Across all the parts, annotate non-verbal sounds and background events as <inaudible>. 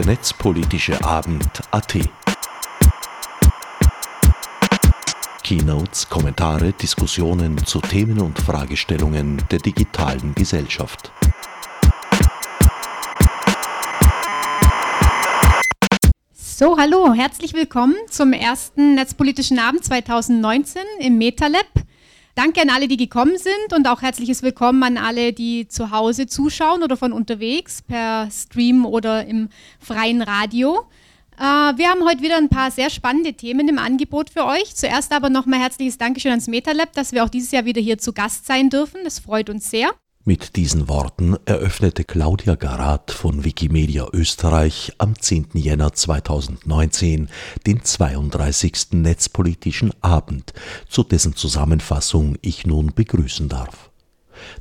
der netzpolitische Abend AT. Keynotes, Kommentare, Diskussionen zu Themen und Fragestellungen der digitalen Gesellschaft. So, hallo, herzlich willkommen zum ersten Netzpolitischen Abend 2019 im MetaLab. Danke an alle, die gekommen sind und auch herzliches Willkommen an alle, die zu Hause zuschauen oder von unterwegs per Stream oder im freien Radio. Äh, wir haben heute wieder ein paar sehr spannende Themen im Angebot für euch. Zuerst aber nochmal herzliches Dankeschön ans MetaLab, dass wir auch dieses Jahr wieder hier zu Gast sein dürfen. Das freut uns sehr. Mit diesen Worten eröffnete Claudia Garat von Wikimedia Österreich am 10. Jänner 2019 den 32. Netzpolitischen Abend, zu dessen Zusammenfassung ich nun begrüßen darf.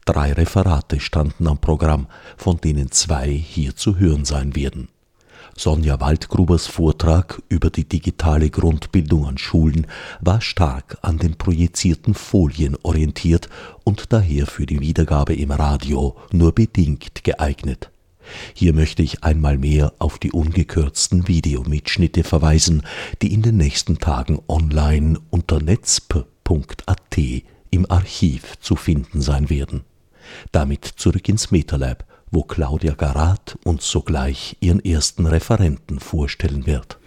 Drei Referate standen am Programm, von denen zwei hier zu hören sein werden. Sonja Waldgrubers Vortrag über die digitale Grundbildung an Schulen war stark an den projizierten Folien orientiert und daher für die Wiedergabe im Radio nur bedingt geeignet. Hier möchte ich einmal mehr auf die ungekürzten Videomitschnitte verweisen, die in den nächsten Tagen online unter netzp.at im Archiv zu finden sein werden. Damit zurück ins MetaLab wo Claudia Garat uns sogleich ihren ersten Referenten vorstellen wird.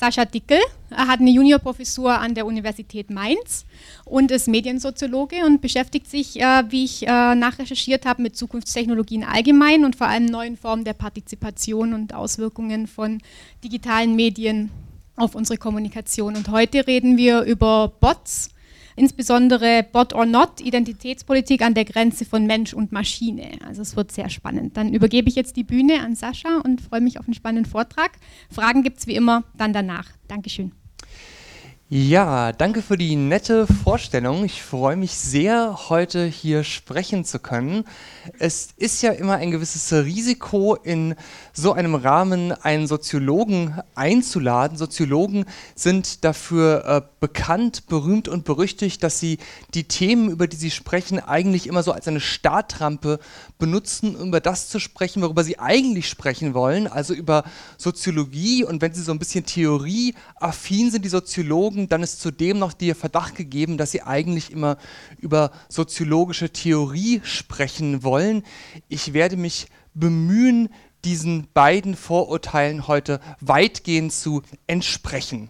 Sascha Dickel hat eine Juniorprofessur an der Universität Mainz und ist Mediensoziologe und beschäftigt sich, äh, wie ich äh, nachrecherchiert habe, mit Zukunftstechnologien allgemein und vor allem neuen Formen der Partizipation und Auswirkungen von digitalen Medien auf unsere Kommunikation. Und heute reden wir über Bots insbesondere Bot or Not, Identitätspolitik an der Grenze von Mensch und Maschine. Also es wird sehr spannend. Dann übergebe ich jetzt die Bühne an Sascha und freue mich auf einen spannenden Vortrag. Fragen gibt es wie immer dann danach. Dankeschön. Ja, danke für die nette Vorstellung. Ich freue mich sehr, heute hier sprechen zu können. Es ist ja immer ein gewisses Risiko, in so einem Rahmen einen Soziologen einzuladen. Soziologen sind dafür äh, bekannt, berühmt und berüchtigt, dass sie die Themen, über die sie sprechen, eigentlich immer so als eine Startrampe benutzen, um über das zu sprechen, worüber sie eigentlich sprechen wollen, also über Soziologie. Und wenn sie so ein bisschen theorieaffin sind, die Soziologen, Soziologen, dann ist zudem noch der Verdacht gegeben, dass sie eigentlich immer über soziologische Theorie sprechen wollen. Ich werde mich bemühen, diesen beiden Vorurteilen heute weitgehend zu entsprechen.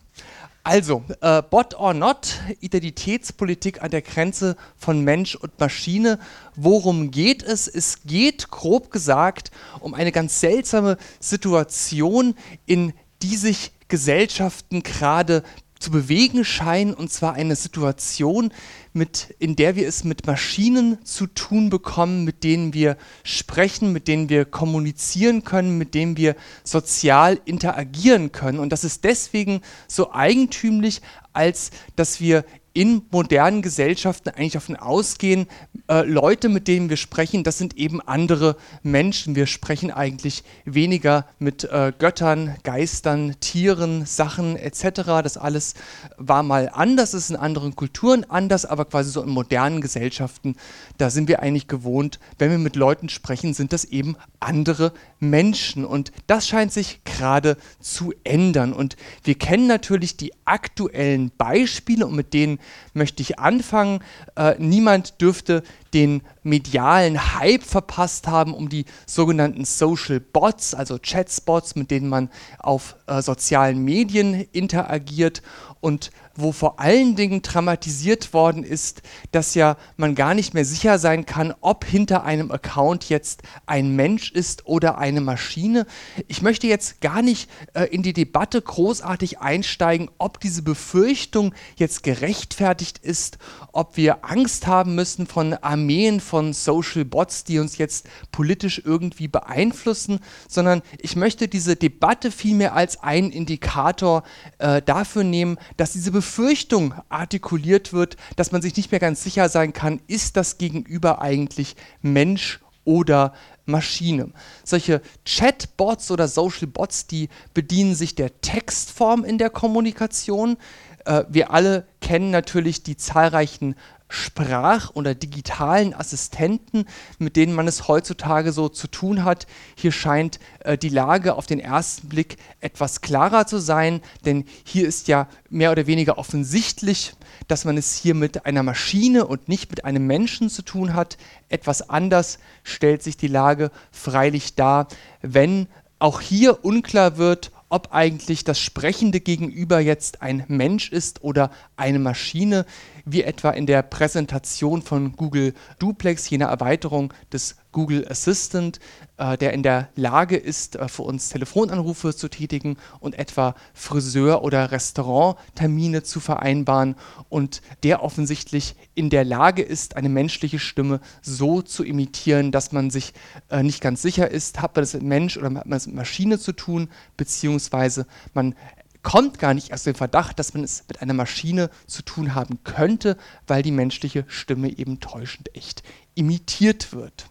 Also, äh, Bot or Not, Identitätspolitik an der Grenze von Mensch und Maschine. Worum geht es? Es geht, grob gesagt, um eine ganz seltsame Situation, in die sich Gesellschaften gerade zu bewegen scheinen, und zwar eine Situation, mit, in der wir es mit Maschinen zu tun bekommen, mit denen wir sprechen, mit denen wir kommunizieren können, mit denen wir sozial interagieren können. Und das ist deswegen so eigentümlich, als dass wir in modernen Gesellschaften eigentlich davon ausgehen, äh, Leute, mit denen wir sprechen, das sind eben andere Menschen. Wir sprechen eigentlich weniger mit äh, Göttern, Geistern, Tieren, Sachen etc. Das alles war mal anders, ist in anderen Kulturen anders, aber quasi so in modernen Gesellschaften, da sind wir eigentlich gewohnt, wenn wir mit Leuten sprechen, sind das eben andere Menschen. Und das scheint sich gerade zu ändern. Und wir kennen natürlich die aktuellen Beispiele und mit denen möchte ich anfangen. Äh, niemand dürfte den medialen Hype verpasst haben um die sogenannten Social Bots, also Chatspots, mit denen man auf äh, sozialen Medien interagiert und wo vor allen Dingen dramatisiert worden ist, dass ja man gar nicht mehr sicher sein kann, ob hinter einem Account jetzt ein Mensch ist oder eine Maschine. Ich möchte jetzt gar nicht äh, in die Debatte großartig einsteigen, ob diese Befürchtung jetzt gerechtfertigt ist, ob wir Angst haben müssen von Armeen von Social Bots, die uns jetzt politisch irgendwie beeinflussen, sondern ich möchte diese Debatte vielmehr als einen Indikator äh, dafür nehmen, dass diese Befürchtung artikuliert wird, dass man sich nicht mehr ganz sicher sein kann, ist das Gegenüber eigentlich Mensch oder Maschine. Solche Chatbots oder Social Bots, die bedienen sich der Textform in der Kommunikation. Äh, wir alle kennen natürlich die zahlreichen Sprach- oder digitalen Assistenten, mit denen man es heutzutage so zu tun hat. Hier scheint äh, die Lage auf den ersten Blick etwas klarer zu sein, denn hier ist ja mehr oder weniger offensichtlich, dass man es hier mit einer Maschine und nicht mit einem Menschen zu tun hat. Etwas anders stellt sich die Lage freilich dar, wenn auch hier unklar wird, ob eigentlich das sprechende Gegenüber jetzt ein Mensch ist oder eine Maschine, wie etwa in der Präsentation von Google Duplex, jener Erweiterung des Google Assistant, äh, der in der Lage ist, äh, für uns Telefonanrufe zu tätigen und etwa Friseur- oder Restauranttermine zu vereinbaren und der offensichtlich in der Lage ist, eine menschliche Stimme so zu imitieren, dass man sich äh, nicht ganz sicher ist, hat man das mit Mensch oder hat man es mit Maschine zu tun, beziehungsweise man kommt gar nicht erst den Verdacht, dass man es mit einer Maschine zu tun haben könnte, weil die menschliche Stimme eben täuschend echt imitiert wird.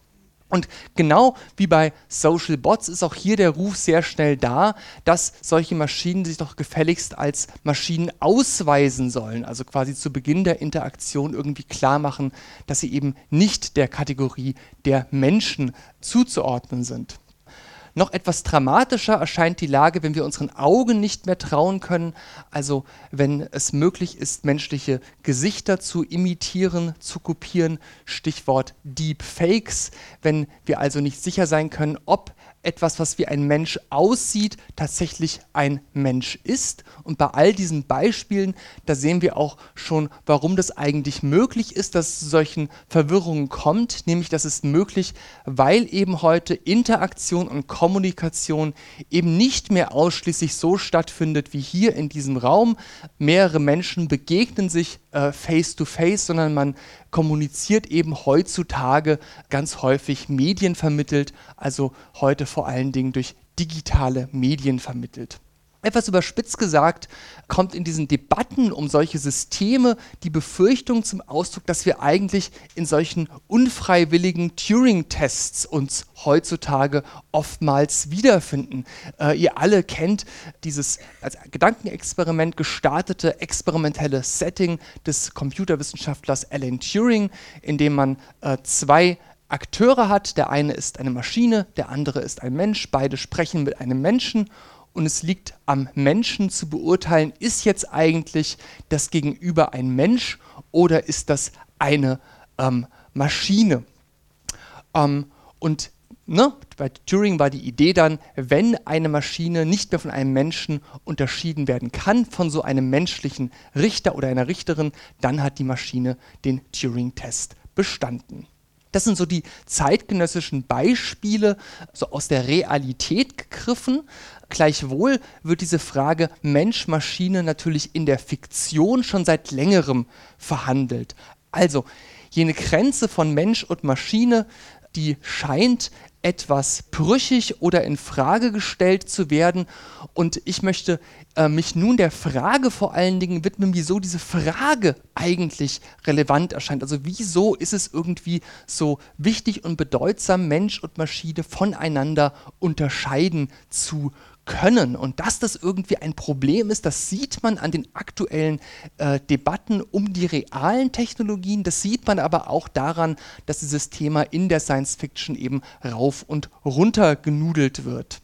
Und genau wie bei Social Bots ist auch hier der Ruf sehr schnell da, dass solche Maschinen sich doch gefälligst als Maschinen ausweisen sollen, also quasi zu Beginn der Interaktion irgendwie klar machen, dass sie eben nicht der Kategorie der Menschen zuzuordnen sind. Noch etwas dramatischer erscheint die Lage, wenn wir unseren Augen nicht mehr trauen können, also wenn es möglich ist, menschliche Gesichter zu imitieren, zu kopieren, Stichwort Deepfakes, wenn wir also nicht sicher sein können, ob etwas, was wie ein Mensch aussieht, tatsächlich ein Mensch ist. Und bei all diesen Beispielen, da sehen wir auch schon, warum das eigentlich möglich ist, dass es zu solchen Verwirrungen kommt. Nämlich, das ist möglich, weil eben heute Interaktion und Kommunikation eben nicht mehr ausschließlich so stattfindet wie hier in diesem Raum. Mehrere Menschen begegnen sich äh, face to face, sondern man kommuniziert eben heutzutage ganz häufig medienvermittelt, also heute vor allen Dingen durch digitale Medien vermittelt. Etwas überspitzt gesagt, kommt in diesen Debatten um solche Systeme die Befürchtung zum Ausdruck, dass wir eigentlich in solchen unfreiwilligen Turing-Tests uns heutzutage oftmals wiederfinden. Äh, ihr alle kennt dieses als Gedankenexperiment gestartete experimentelle Setting des Computerwissenschaftlers Alan Turing, in dem man äh, zwei Akteure hat. Der eine ist eine Maschine, der andere ist ein Mensch. Beide sprechen mit einem Menschen und es liegt am Menschen zu beurteilen, ist jetzt eigentlich das Gegenüber ein Mensch oder ist das eine ähm, Maschine? Ähm, und ne, bei Turing war die Idee dann, wenn eine Maschine nicht mehr von einem Menschen unterschieden werden kann, von so einem menschlichen Richter oder einer Richterin, dann hat die Maschine den Turing-Test bestanden. Das sind so die zeitgenössischen Beispiele, so aus der Realität gegriffen. Gleichwohl wird diese Frage Mensch-Maschine natürlich in der Fiktion schon seit längerem verhandelt. Also, jene Grenze von Mensch und Maschine, die scheint etwas brüchig oder in Frage gestellt zu werden. Und ich möchte äh, mich nun der Frage vor allen Dingen widmen, wieso diese Frage eigentlich relevant erscheint. Also wieso ist es irgendwie so wichtig und bedeutsam, Mensch und Maschine voneinander unterscheiden zu können. Und dass das irgendwie ein Problem ist, das sieht man an den aktuellen äh, Debatten um die realen Technologien. Das sieht man aber auch daran, dass dieses Thema in der Science Fiction eben rauf und runter genudelt wird.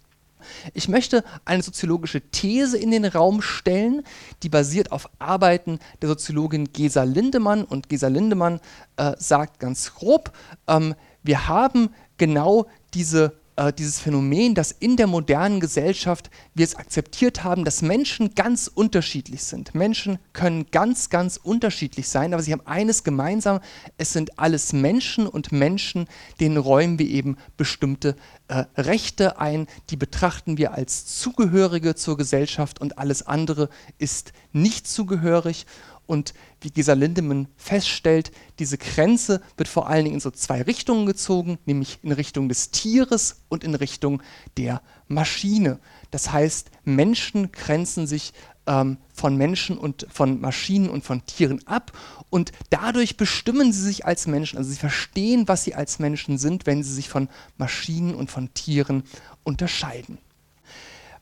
Ich möchte eine soziologische These in den Raum stellen, die basiert auf Arbeiten der Soziologin Gesa Lindemann. Und Gesa Lindemann äh, sagt ganz grob, ähm, wir haben genau diese äh, dieses Phänomen, dass in der modernen Gesellschaft wir es akzeptiert haben, dass Menschen ganz unterschiedlich sind. Menschen können ganz, ganz unterschiedlich sein, aber sie haben eines gemeinsam, es sind alles Menschen und Menschen, denen räumen wir eben bestimmte äh, Rechte ein, die betrachten wir als Zugehörige zur Gesellschaft und alles andere ist nicht zugehörig. Und wie Gesa Lindemann feststellt, diese Grenze wird vor allen Dingen in so zwei Richtungen gezogen, nämlich in Richtung des Tieres und in Richtung der Maschine. Das heißt, Menschen grenzen sich ähm, von Menschen und von Maschinen und von Tieren ab und dadurch bestimmen sie sich als Menschen. Also sie verstehen, was sie als Menschen sind, wenn sie sich von Maschinen und von Tieren unterscheiden.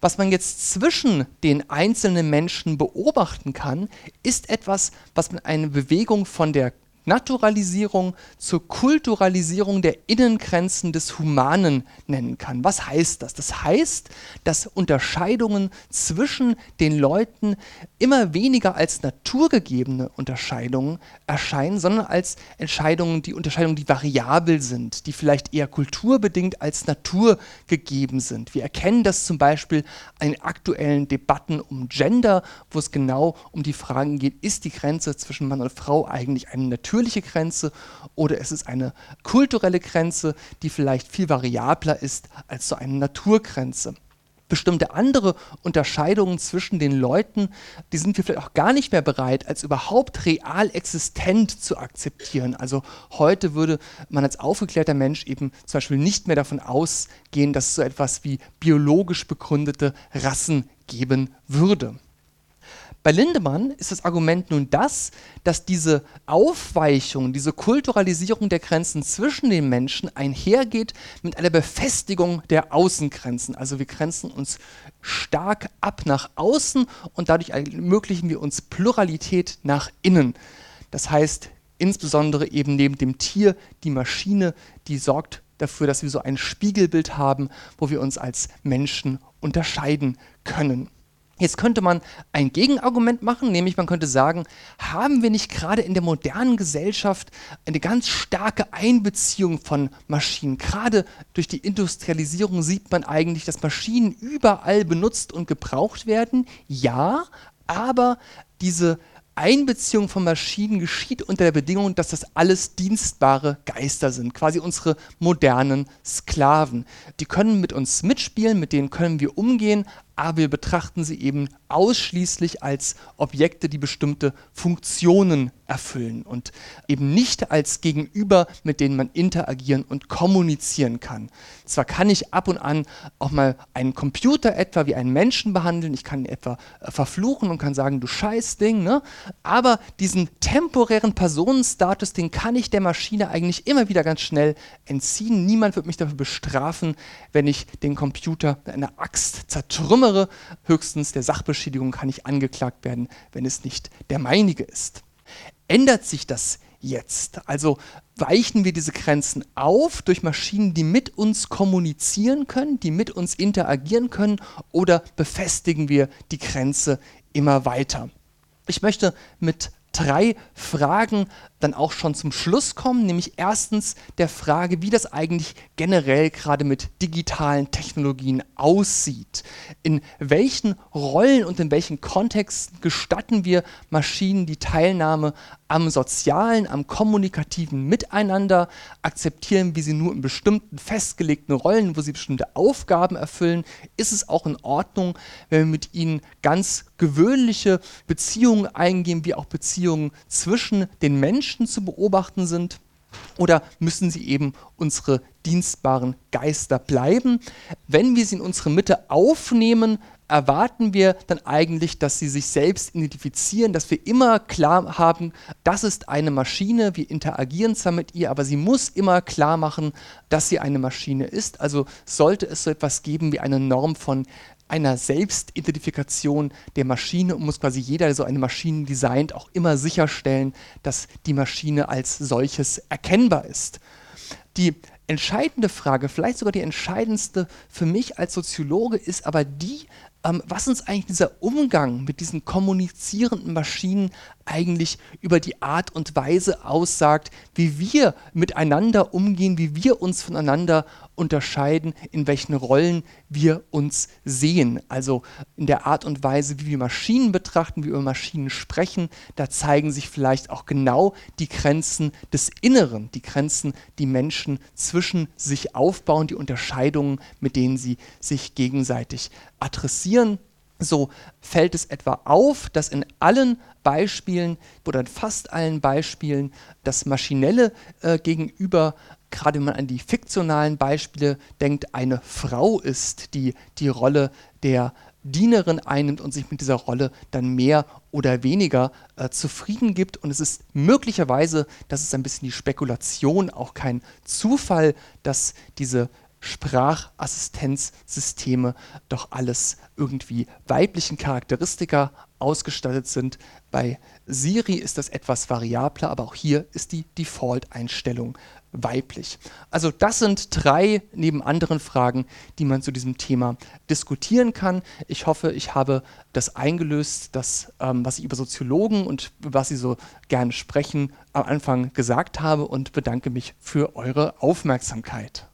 Was man jetzt zwischen den einzelnen Menschen beobachten kann, ist etwas, was man eine Bewegung von der Naturalisierung zur Kulturalisierung der Innengrenzen des Humanen nennen kann. Was heißt das? Das heißt, dass Unterscheidungen zwischen den Leuten immer weniger als naturgegebene Unterscheidungen erscheinen, sondern als Entscheidungen, die Unterscheidungen, die variabel sind, die vielleicht eher kulturbedingt als naturgegeben sind. Wir erkennen das zum Beispiel in aktuellen Debatten um Gender, wo es genau um die Fragen geht, ist die Grenze zwischen Mann und Frau eigentlich eine natürliche natürliche Grenze oder es ist eine kulturelle Grenze, die vielleicht viel variabler ist als so eine Naturgrenze bestimmte andere Unterscheidungen zwischen den Leuten, die sind wir vielleicht auch gar nicht mehr bereit, als überhaupt real existent zu akzeptieren. Also heute würde man als aufgeklärter Mensch eben zum Beispiel nicht mehr davon ausgehen, dass es so etwas wie biologisch begründete Rassen geben würde. Bei Lindemann ist das Argument nun das, dass diese Aufweichung, diese Kulturalisierung der Grenzen zwischen den Menschen einhergeht mit einer Befestigung der Außengrenzen. Also wir grenzen uns stark ab nach außen und dadurch ermöglichen wir uns Pluralität nach innen. Das heißt, insbesondere eben neben dem Tier die Maschine, die sorgt dafür, dass wir so ein Spiegelbild haben, wo wir uns als Menschen unterscheiden können. Jetzt könnte man ein Gegenargument machen, nämlich man könnte sagen, haben wir nicht gerade in der modernen Gesellschaft eine ganz starke Einbeziehung von Maschinen? Gerade durch die Industrialisierung sieht man eigentlich, dass Maschinen überall benutzt und gebraucht werden. Ja, aber diese Einbeziehung von Maschinen geschieht unter der Bedingung, dass das alles dienstbare Geister sind, quasi unsere modernen Sklaven. Die können mit uns mitspielen, mit denen können wir umgehen, aber wir betrachten sie eben ausschließlich als Objekte, die bestimmte Funktionen erfüllen und eben nicht als Gegenüber, mit denen man interagieren und kommunizieren kann. Zwar kann ich ab und an auch mal einen Computer etwa wie einen Menschen behandeln, ich kann ihn etwa äh, verfluchen und kann sagen, du Scheißding, ne? aber diesen temporären Personenstatus, den kann ich der Maschine eigentlich immer wieder ganz schnell entziehen. Niemand wird mich dafür bestrafen, wenn ich den Computer mit einer Axt zertrümmere. Höchstens der Sachbeschädigung kann ich angeklagt werden, wenn es nicht der meinige ist. Ändert sich das jetzt? Also weichen wir diese Grenzen auf durch Maschinen, die mit uns kommunizieren können, die mit uns interagieren können, oder befestigen wir die Grenze immer weiter? Ich möchte mit drei Fragen dann auch schon zum Schluss kommen, nämlich erstens der Frage, wie das eigentlich generell gerade mit digitalen Technologien aussieht. In welchen Rollen und in welchen Kontexten gestatten wir Maschinen die Teilnahme am sozialen, am kommunikativen Miteinander? Akzeptieren wir sie nur in bestimmten festgelegten Rollen, wo sie bestimmte Aufgaben erfüllen? Ist es auch in Ordnung, wenn wir mit ihnen ganz gewöhnliche Beziehungen eingehen, wie auch Beziehungen zwischen den Menschen? Menschen zu beobachten sind? Oder müssen sie eben unsere dienstbaren Geister bleiben? Wenn wir sie in unsere Mitte aufnehmen, erwarten wir dann eigentlich, dass sie sich selbst identifizieren, dass wir immer klar haben, das ist eine Maschine, wir interagieren zwar mit ihr, aber sie muss immer klar machen, dass sie eine Maschine ist. Also sollte es so etwas geben wie eine Norm von einer Selbstidentifikation der Maschine und muss quasi jeder, der so eine Maschine designt, auch immer sicherstellen, dass die Maschine als solches erkennbar ist. Die entscheidende Frage, vielleicht sogar die entscheidendste für mich als Soziologe, ist aber die, ähm, was uns eigentlich dieser Umgang mit diesen kommunizierenden Maschinen eigentlich über die Art und Weise aussagt, wie wir miteinander umgehen, wie wir uns voneinander unterscheiden, in welchen Rollen wir uns sehen. Also in der Art und Weise, wie wir Maschinen betrachten, wie wir über Maschinen sprechen, da zeigen sich vielleicht auch genau die Grenzen des Inneren, die Grenzen, die Menschen zwischen sich aufbauen, die Unterscheidungen, mit denen sie sich gegenseitig adressieren. So fällt es etwa auf, dass in allen Beispielen oder in fast allen Beispielen das Maschinelle äh, gegenüber gerade wenn man an die fiktionalen Beispiele denkt, eine Frau ist, die die Rolle der Dienerin einnimmt und sich mit dieser Rolle dann mehr oder weniger äh, zufrieden gibt. Und es ist möglicherweise, das ist ein bisschen die Spekulation, auch kein Zufall, dass diese Sprachassistenzsysteme doch alles irgendwie weiblichen Charakteristika ausgestattet sind. Bei Siri ist das etwas variabler, aber auch hier ist die Default-Einstellung weiblich. Also das sind drei neben anderen Fragen, die man zu diesem Thema diskutieren kann. Ich hoffe, ich habe das eingelöst, das, ähm, was ich über Soziologen und was sie so gerne sprechen, am Anfang gesagt habe und bedanke mich für eure Aufmerksamkeit.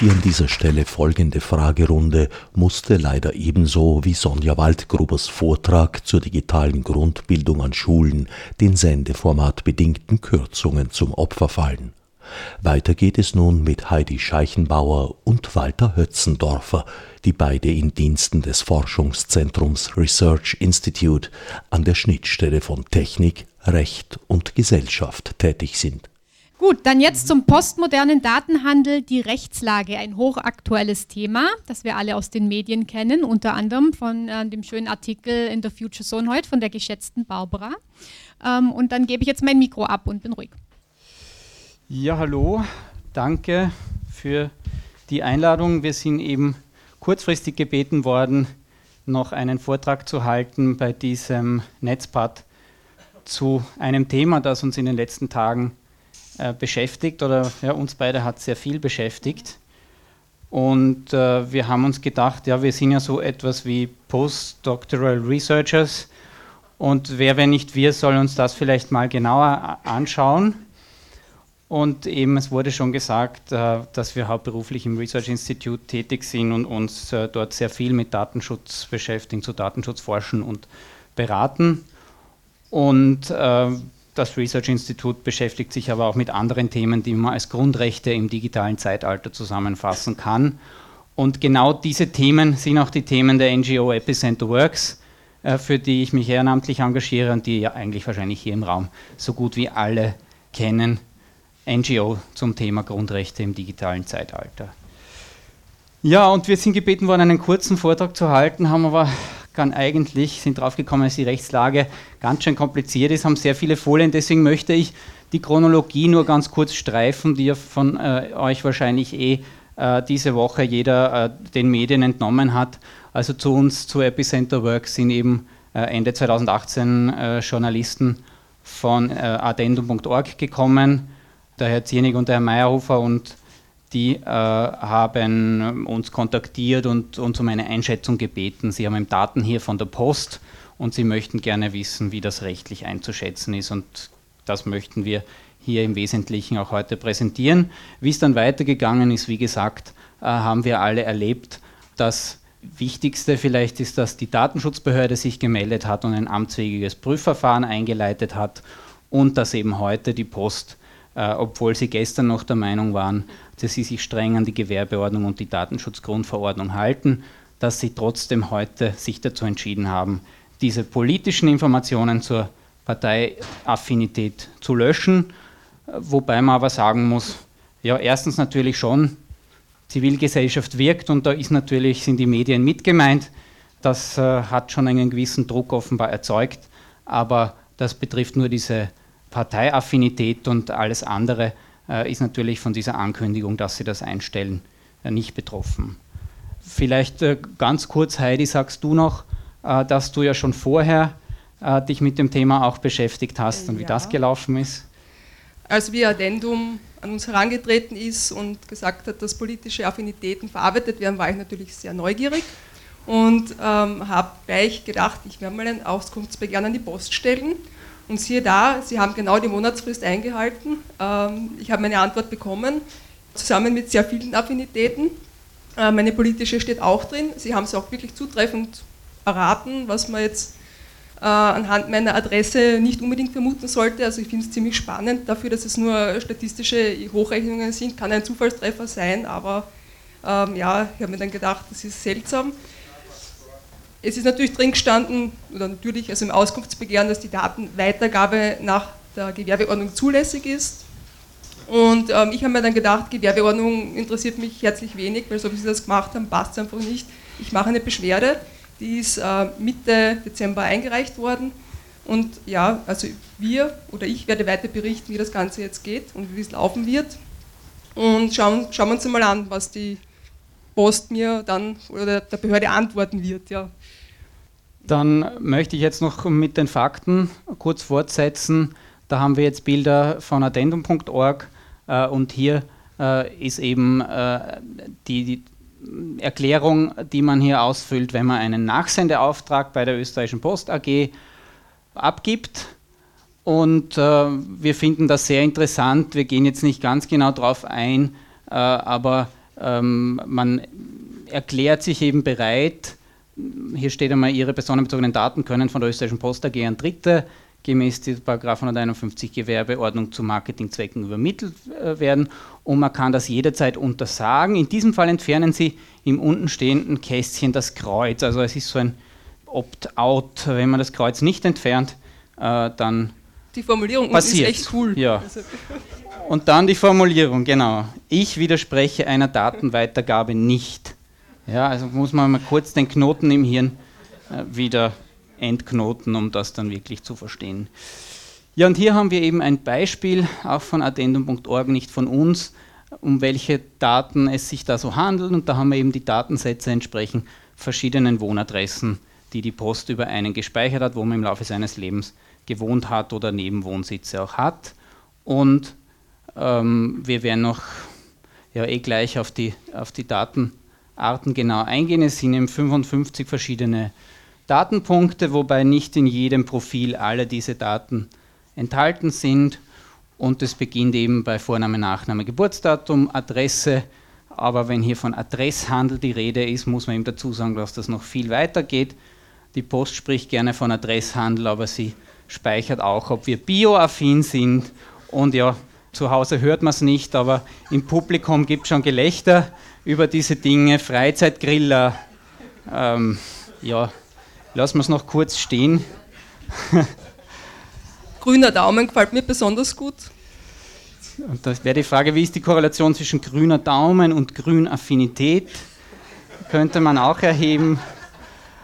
Die an dieser Stelle folgende Fragerunde musste leider ebenso wie Sonja Waldgrubers Vortrag zur digitalen Grundbildung an Schulen den sendeformatbedingten Kürzungen zum Opfer fallen. Weiter geht es nun mit Heidi Scheichenbauer und Walter Hötzendorfer, die beide in Diensten des Forschungszentrums Research Institute an der Schnittstelle von Technik, Recht und Gesellschaft tätig sind. Gut, dann jetzt zum postmodernen Datenhandel, die Rechtslage, ein hochaktuelles Thema, das wir alle aus den Medien kennen, unter anderem von äh, dem schönen Artikel in der Future Zone heute von der geschätzten Barbara. Ähm, und dann gebe ich jetzt mein Mikro ab und bin ruhig. Ja, hallo, danke für die Einladung. Wir sind eben kurzfristig gebeten worden, noch einen Vortrag zu halten bei diesem Netzpad zu einem Thema, das uns in den letzten Tagen äh, beschäftigt oder ja, uns beide hat sehr viel beschäftigt. Und äh, wir haben uns gedacht, ja, wir sind ja so etwas wie Postdoctoral Researchers und wer, wenn nicht wir, soll uns das vielleicht mal genauer anschauen. Und eben, es wurde schon gesagt, äh, dass wir hauptberuflich im Research Institute tätig sind und uns äh, dort sehr viel mit Datenschutz beschäftigen, zu Datenschutz forschen und beraten. Und äh, das Research Institute beschäftigt sich aber auch mit anderen Themen, die man als Grundrechte im digitalen Zeitalter zusammenfassen kann. Und genau diese Themen sind auch die Themen der NGO Epicenter Works, äh, für die ich mich ehrenamtlich engagiere und die ja eigentlich wahrscheinlich hier im Raum so gut wie alle kennen. NGO zum Thema Grundrechte im digitalen Zeitalter. Ja, und wir sind gebeten worden, einen kurzen Vortrag zu halten, haben aber kann eigentlich, sind draufgekommen, dass die Rechtslage ganz schön kompliziert ist, haben sehr viele Folien, deswegen möchte ich die Chronologie nur ganz kurz streifen, die ja von äh, euch wahrscheinlich eh äh, diese Woche jeder äh, den Medien entnommen hat. Also zu uns, zu Epicenter Works, sind eben äh, Ende 2018 äh, Journalisten von äh, addendum.org gekommen, der Herr Ziernig und der Herr Meyerhofer und die äh, haben uns kontaktiert und uns um eine Einschätzung gebeten. Sie haben Daten hier von der Post und sie möchten gerne wissen, wie das rechtlich einzuschätzen ist. Und das möchten wir hier im Wesentlichen auch heute präsentieren. Wie es dann weitergegangen ist, wie gesagt, äh, haben wir alle erlebt. Das Wichtigste vielleicht ist, dass die Datenschutzbehörde sich gemeldet hat und ein amtsfähiges Prüfverfahren eingeleitet hat und dass eben heute die Post, äh, obwohl sie gestern noch der Meinung waren, dass sie sich streng an die Gewerbeordnung und die Datenschutzgrundverordnung halten, dass sie trotzdem heute sich dazu entschieden haben, diese politischen Informationen zur Parteiaffinität zu löschen, wobei man aber sagen muss, ja, erstens natürlich schon, Zivilgesellschaft wirkt und da ist natürlich, sind die Medien mit gemeint. Das äh, hat schon einen gewissen Druck offenbar erzeugt, aber das betrifft nur diese Parteiaffinität und alles andere ist natürlich von dieser Ankündigung, dass sie das einstellen, äh, nicht betroffen. Vielleicht äh, ganz kurz, Heidi, sagst du noch, dass du ja schon vorher dich mit dem Thema auch beschäftigt hast und ja. wie das gelaufen ist? Als wie Addendum an uns herangetreten ist und gesagt hat, dass politische Affinitäten verarbeitet werden, war ich natürlich sehr neugierig und ähm, habe gleich gedacht, ich werde mal ein Auskunftsbegehren an die Post stellen und siehe da, Sie haben genau die Monatsfrist eingehalten. Ähm, ich habe meine Antwort bekommen, zusammen mit sehr vielen Affinitäten. Äh, meine politische steht auch drin. Sie haben es auch wirklich zutreffend erraten, was man jetzt äh, anhand meiner Adresse nicht unbedingt vermuten sollte. Also ich finde es ziemlich spannend dafür, dass es nur statistische Hochrechnungen sind. Kann ein Zufallstreffer sein, aber ähm, ja, ich habe mir dann gedacht, das ist seltsam. Es ist natürlich drin gestanden, oder natürlich also im Auskunftsbegehren, dass die Datenweitergabe nach der Gewerbeordnung zulässig ist. Und ähm, ich habe mir dann gedacht, Gewerbeordnung interessiert mich herzlich wenig, weil so wie Sie das gemacht haben, passt es einfach nicht. Ich mache eine Beschwerde, die ist äh, Mitte Dezember eingereicht worden Und ja, also wir oder ich werde weiter berichten, wie das Ganze jetzt geht und wie es laufen wird. Und schauen, schauen wir uns mal an, was die Post mir dann oder der Behörde antworten wird. Ja. Dann möchte ich jetzt noch mit den Fakten kurz fortsetzen. Da haben wir jetzt Bilder von addendum.org äh, und hier äh, ist eben äh, die, die, Erklärung, die man hier ausfüllt, wenn man einen Nachsendeauftrag bei der österreichischen Post AG abgibt. Und äh, wir finden das sehr interessant. Wir gehen jetzt nicht ganz genau darauf ein, äh, aber ähm, man erklärt sich eben bereit, hier steht einmal, Ihre personenbezogenen Daten können von der österreichischen Post AG an Dritte gemäß die 151 Gewerbeordnung zu Marketingzwecken übermittelt äh, werden und man kann das jederzeit untersagen. In diesem Fall entfernen Sie im untenstehenden Kästchen das Kreuz. Also es ist so ein Opt-out. Wenn man das Kreuz nicht entfernt, äh, dann die Formulierung passiert. ist echt cool. Ja. Also und dann die Formulierung, genau. Ich widerspreche einer Datenweitergabe nicht. Ja, also muss man mal kurz den Knoten im Hirn äh, wieder entknoten, um das dann wirklich zu verstehen. Ja, und hier haben wir eben ein Beispiel, auch von addendum.org, nicht von uns, um welche Daten es sich da so handelt. Und da haben wir eben die Datensätze entsprechend verschiedenen Wohnadressen, die die Post über einen gespeichert hat, wo man im Laufe seines Lebens gewohnt hat oder Nebenwohnsitze auch hat. Und ähm, wir werden noch ja, eh gleich auf die, auf die Datenarten genau eingehen. Es sind eben 55 verschiedene Datenpunkte, wobei nicht in jedem Profil alle diese Daten enthalten sind. Und es beginnt eben bei Vorname, Nachname, Geburtsdatum, Adresse. Aber wenn hier von Adresshandel die Rede ist, muss man eben dazu sagen, dass das noch viel weiter geht. Die Post spricht gerne von Adresshandel, aber sie speichert auch, ob wir bioaffin sind. Und ja, zu Hause hört man es nicht, aber im Publikum gibt es schon Gelächter über diese Dinge. Freizeitgriller, ähm, ja, lassen wir es noch kurz stehen. <laughs> Grüner Daumen gefällt mir besonders gut. Und das wäre die Frage, wie ist die Korrelation zwischen grüner Daumen und Grünaffinität? Könnte man auch erheben.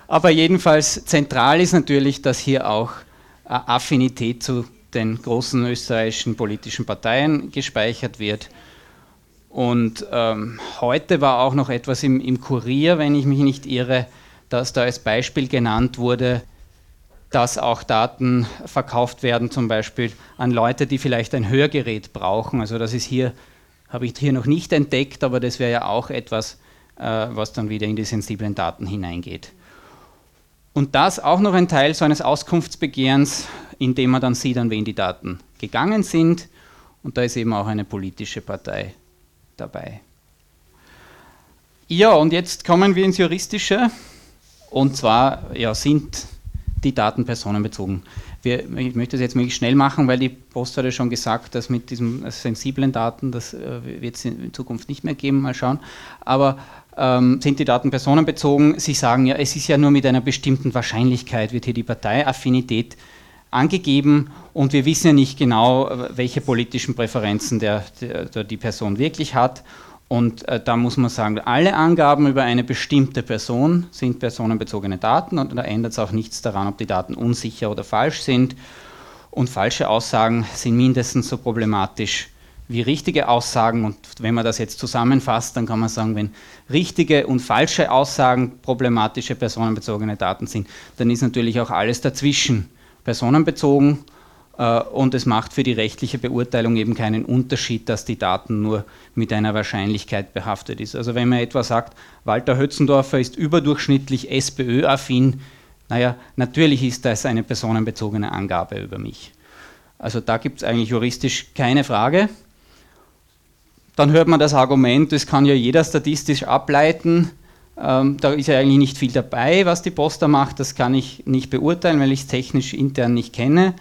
Aber jedenfalls zentral ist natürlich, dass hier auch Affinität zu den großen österreichischen politischen Parteien gespeichert wird. Und ähm, heute war auch noch etwas im, im Kurier, wenn ich mich nicht irre, dass da als Beispiel genannt wurde, dass auch Daten verkauft werden, zum Beispiel an Leute, die vielleicht ein Hörgerät brauchen. Also das ist hier, habe ich hier noch nicht entdeckt, aber das wäre ja auch etwas, äh, was dann wieder in die sensiblen Daten hineingeht. Und das auch noch ein Teil so eines Auskunftsbegehrens, in dem man dann sieht, an wen die Daten gegangen sind. Und da ist eben auch eine politische Partei dabei. Ja, und jetzt kommen wir ins Juristische. Und zwar ja, sind die Daten personenbezogen. Wir, ich möchte das jetzt möglichst schnell machen, weil die Post hat ja schon gesagt, dass mit diesen sensiblen Daten, das äh, wird es in Zukunft nicht mehr geben, mal schauen. Aber ähm, sind die Daten personenbezogen? Sie sagen ja, es ist ja nur mit einer bestimmten Wahrscheinlichkeit, wird hier die Parteiaffinität angegeben und wir wissen ja nicht genau, welche politischen Präferenzen der, der, die Person wirklich hat. Und äh, da muss man sagen, alle Angaben über eine bestimmte Person sind personenbezogene Daten und da ändert es auch nichts daran, ob die Daten unsicher oder falsch sind. Und falsche Aussagen sind mindestens so problematisch wie richtige Aussagen. Und wenn man das jetzt zusammenfasst, dann kann man sagen, wenn richtige und falsche Aussagen problematische personenbezogene Daten sind, dann ist natürlich auch alles dazwischen personenbezogen äh, und es macht für die rechtliche Beurteilung eben keinen Unterschied, dass die Daten nur mit einer Wahrscheinlichkeit behaftet ist. Also wenn man etwa sagt, Walter Hötzendorfer ist überdurchschnittlich SPÖ-affin, naja, natürlich ist das eine personenbezogene Angabe über mich. Also da gibt es eigentlich juristisch keine Frage. Dann hört man das Argument, das kann ja jeder statistisch ableiten. Ähm, da ist ja eigentlich nicht viel dabei, was die Post da macht. Das kann ich nicht beurteilen, weil ich es technisch intern nicht kenne.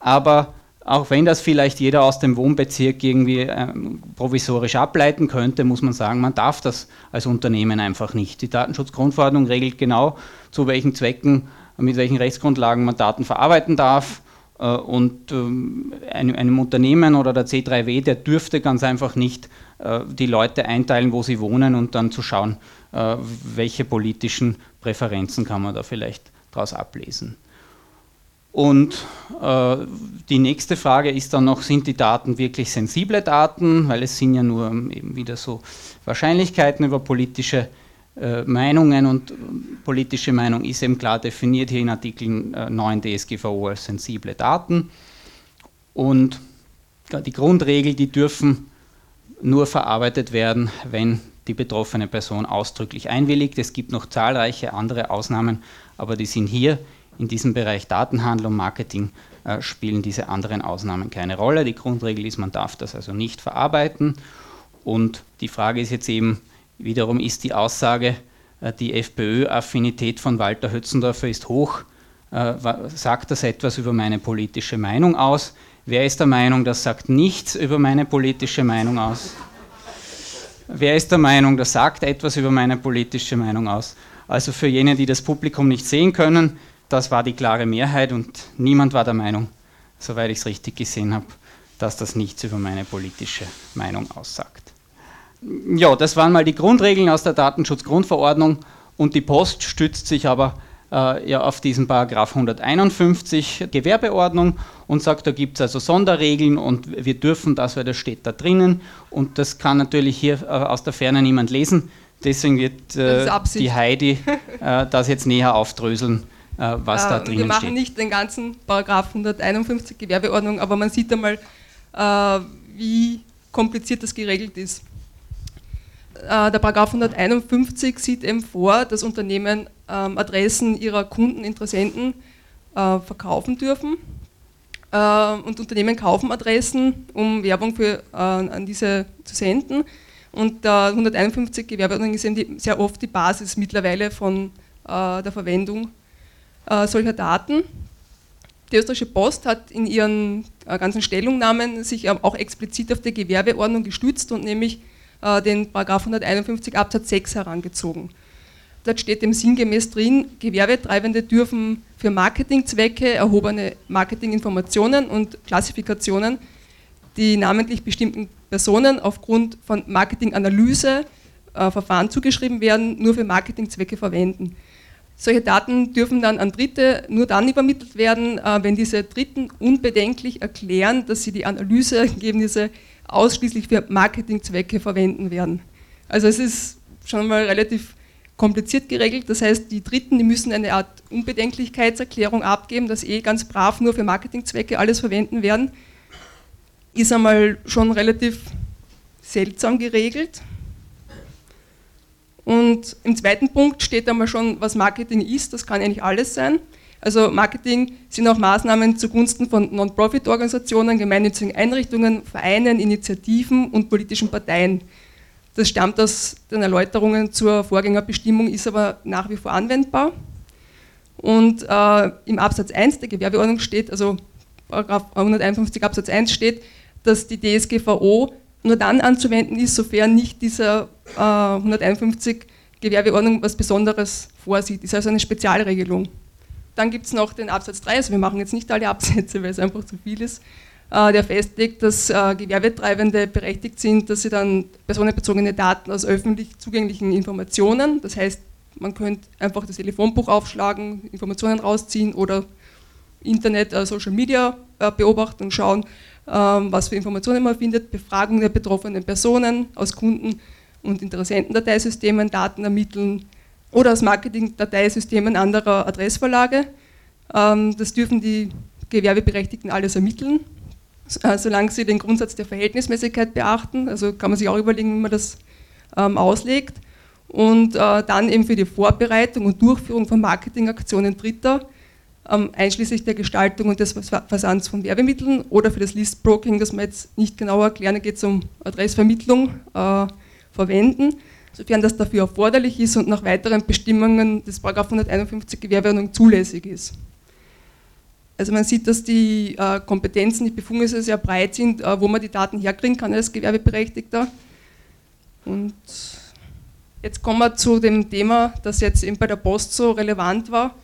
Aber auch wenn das vielleicht jeder aus dem Wohnbezirk irgendwie ähm, provisorisch ableiten könnte, muss man sagen, man darf das als Unternehmen einfach nicht. Die Datenschutzgrundverordnung regelt genau, zu welchen Zwecken, mit welchen Rechtsgrundlagen man Daten verarbeiten darf. Äh, und ähm, einem, einem, Unternehmen oder der C3W, der dürfte ganz einfach nicht die Leute einteilen, wo sie wohnen und dann zu schauen, äh, welche politischen Präferenzen kann man da vielleicht daraus ablesen. Und äh, die nächste Frage ist dann noch, sind die Daten wirklich sensible Daten? Weil es sind ja nur ähm, eben wieder so Wahrscheinlichkeiten über politische äh, Meinungen und äh, politische Meinung ist eben klar definiert hier in Artikel äh, 9 DSGVO als sensible Daten. Und die Grundregel, die dürfen nur verarbeitet werden, wenn die betroffene Person ausdrücklich einwilligt. Es gibt noch zahlreiche andere Ausnahmen, aber die sind hier in diesem Bereich Datenhandel und Marketing äh, spielen diese anderen Ausnahmen keine Rolle. Die Grundregel ist, man darf das also nicht verarbeiten. Und die Frage ist jetzt eben, wiederum ist die Aussage, äh, die FPÖ-Affinität von Walter Hötzendorfer ist hoch. Äh, sagt das etwas über meine politische Meinung aus? Wer ist der Meinung, das sagt nichts über meine politische Meinung aus? Wer ist der Meinung, das sagt etwas über meine politische Meinung aus? Also für jene, die das Publikum nicht sehen können, das war die klare Mehrheit und niemand war der Meinung, soweit ich es richtig gesehen habe, dass das nichts über meine politische Meinung aussagt. Ja, das waren mal die Grundregeln aus der Datenschutzgrundverordnung und die Post stützt sich aber äh, ja, auf diesen Paragraph 151 Gewerbeordnung und sagt, da gibt es also Sonderregeln und wir dürfen das, weil das steht da drinnen und das kann natürlich hier äh, aus der Ferne niemand lesen. Deswegen wird äh, die Heidi äh, das jetzt näher aufdröseln äh, was da äh, drinnen steht. Wir machen steht. nicht den ganzen Paragraph 151 Gewerbeordnung, aber man sieht einmal, wie kompliziert das geregelt ist. Der Paragraph 151 sieht eben vor, dass Unternehmen ähm, Adressen ihrer Kunden, Interessenten verkaufen dürfen. Und Unternehmen kaufen Adressen, um Werbung für, an diese zu senden. Und der 151 Gewerbeordnung ist eben sehr oft die Basis mittlerweile von der Verwendung äh, solcher Daten. Die österreichische Post hat in ihren äh, ganzen Stellungnahmen sich auch explizit auf die Gewerbeordnung gestützt und nämlich äh, den 151 Absatz 6 herangezogen. Dort steht dem sinngemäß drin, Gewerbetreibende dürfen für Marketingzwecke erhobene Marketinginformationen und Klassifikationen, die namentlich bestimmten Personen aufgrund von Marketinganalyse äh, zugeschrieben werden, nur für Marketingzwecke verwenden. Solche Daten dürfen dann an Dritte nur dann übermittelt werden, äh, wenn diese Dritten unbedenklich erklären, dass sie die Analyseergebnisse ausschließlich für Marketingzwecke verwenden werden. Also es ist schon mal relativ kompliziert geregelt. Das heißt, die Dritten die müssen eine Art Unbedenklichkeitserklärung abgeben, dass eh ganz brav nur für Marketingzwecke alles verwenden werden. Ist einmal schon relativ seltsam geregelt. Und im zweiten Punkt steht einmal schon, was Marketing ist. Das kann eigentlich alles sein. Also Marketing sind auch Maßnahmen zugunsten von Non-Profit-Organisationen, gemeinnützigen Einrichtungen, Vereinen, Initiativen und politischen Parteien. Das stammt aus den Erläuterungen zur Vorgängerbestimmung, ist aber nach wie vor anwendbar. Und äh, im Absatz 1 der Gewerbeordnung steht, also Paragraph 151 Absatz 1 steht, dass die DSGVO nur dann anzuwenden ist, sofern nicht dieser äh, 151 Gewerbeordnung was Besonderes vorsieht. Ist also eine Spezialregelung. Dann gibt es noch den Absatz 3, also wir machen jetzt nicht alle Absätze, weil es einfach zu viel ist, äh, der festlegt, dass äh, Gewerbetreibende berechtigt sind, dass sie dann personenbezogene Daten aus öffentlich zugänglichen Informationen, das heißt, man könnte einfach das Telefonbuch aufschlagen, Informationen rausziehen oder Internet, äh, Social Media beobachten und schauen, ähm, was für Informationen man findet, Befragung der betroffenen Personen aus Kunden- und Interessentendateisystemen, Daten ermitteln oder aus Marketing-Dateisystemen anderer Adressverlage. Ähm, das dürfen die Gewerbeberechtigten alles ermitteln, äh, solange sie den Grundsatz der Verhältnismäßigkeit beachten. Also kann man sich auch überlegen, wie man das ähm, auslegt. Und äh, dann eben für die Vorbereitung und Durchführung von Marketingaktionen Dritter ähm, einschließlich der Gestaltung und des Versands von Werbemitteln oder für das Listbroking, das wir jetzt nicht genauer erklären, da geht es um Adressvermittlung, äh, verwenden, sofern das dafür erforderlich ist und nach weiteren Bestimmungen des 151 Gewerbeordnung zulässig ist. Also man sieht, dass die äh, Kompetenzen, die Befugnisse sehr breit sind, äh, wo man die Daten herkriegen kann als Gewerbeberechtigter. Und jetzt kommen wir zu dem Thema, das jetzt eben bei der Post so relevant war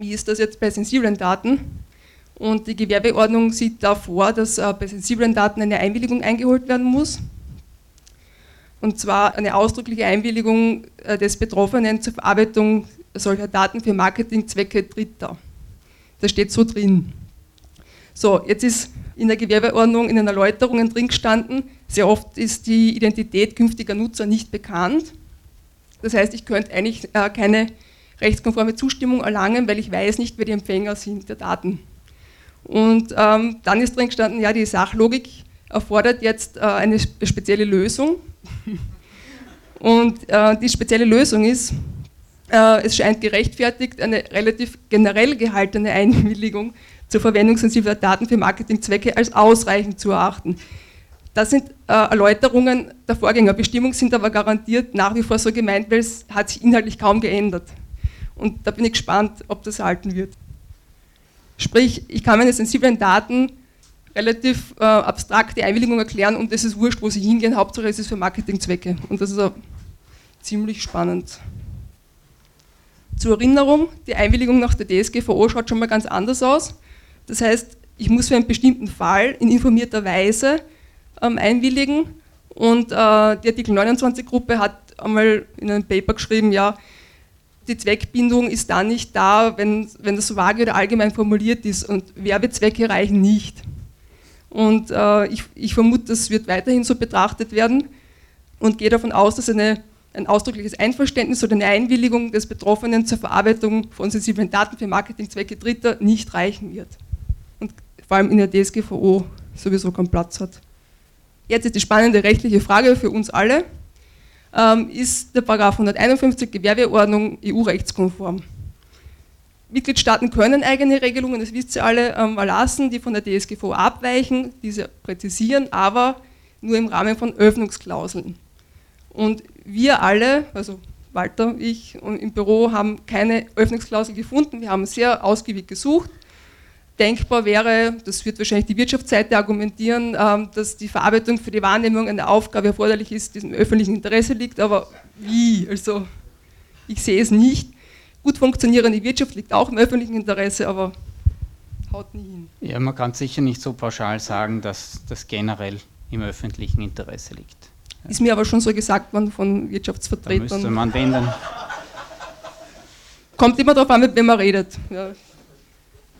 wie ist das jetzt bei sensiblen Daten? Und die Gewerbeordnung sieht da vor, dass äh, bei sensiblen Daten eine Einwilligung eingeholt werden muss. Und zwar eine ausdrückliche Einwilligung äh, des Betroffenen zur Verarbeitung solcher Daten für Marketingzwecke Dritter. Das steht so drin. So, jetzt ist in der Gewerbeordnung in den Erläuterungen drin gestanden, sehr oft ist die Identität künftiger Nutzer nicht bekannt. Das heißt, ich könnte eigentlich äh, keine rechtskonforme Zustimmung erlangen, weil ich weiß nicht, wer die Empfänger sind der Daten. Und ähm, dann ist drin gestanden, ja, die Sachlogik erfordert jetzt äh, eine spezielle Lösung. Und äh, die spezielle Lösung ist, äh, es scheint gerechtfertigt, eine relativ generell gehaltene Einwilligung zur Verwendung sensibler Daten für Marketingzwecke als ausreichend zu erachten. Das sind äh, Erläuterungen der Vorgängerbestimmung, sind aber garantiert nach wie vor so gemeint, weil es hat sich inhaltlich kaum geändert. Und da bin ich gespannt, ob das halten wird. Sprich, ich kann meine sensiblen Daten relativ äh, abstrakt die Einwilligung erklären und es ist wurscht, wo sie hingehen, Hauptsache es ist für Marketingzwecke. Und das ist auch ziemlich spannend. Zur Erinnerung, die Einwilligung nach der DSGVO schaut schon mal ganz anders aus. Das heißt, ich muss für einen bestimmten Fall in informierter Weise ähm, einwilligen und äh, die Artikel 29-Gruppe hat einmal in einem Paper geschrieben, ja, die Zweckbindung ist dann nicht da, wenn, wenn das so vage oder allgemein formuliert ist und Werbezwecke reichen nicht. Und äh, ich, ich vermute, das wird weiterhin so betrachtet werden und gehe davon aus, dass eine, ein ausdrückliches Einverständnis oder eine Einwilligung des Betroffenen zur Verarbeitung von sensiblen Daten für Marketingzwecke Dritter nicht reichen wird vor allem in der DSGVO sowieso keinen Platz hat. Jetzt ist die spannende rechtliche Frage für uns alle. Ähm, ist der Paragraph 151 Gewerbeordnung EU-rechtskonform? Mitgliedstaaten können eigene Regelungen, das wisst ihr alle, ähm, erlassen, die von der DSGVO abweichen, diese präzisieren, aber nur im Rahmen von Öffnungsklauseln. Und wir alle, also Walter, ich und im Büro haben keine Öffnungsklausel gefunden. Wir haben sehr ausgiebig gesucht denkbar wäre, das wird wahrscheinlich die Wirtschaftsseite argumentieren, ähm, dass die Verarbeitung für die Wahrnehmung einer Aufgabe erforderlich ist, die im öffentlichen Interesse liegt, aber wie? Also ich sehe es nicht. Gut funktionierende Wirtschaft liegt auch im öffentlichen Interesse, aber haut nie hin. Ja, man kann sicher nicht so pauschal sagen, dass das generell im öffentlichen Interesse liegt. Ist mir aber schon so gesagt worden von Wirtschaftsvertretern. Da müsste man den dann Kommt immer darauf an, mit wem man redet. Ja.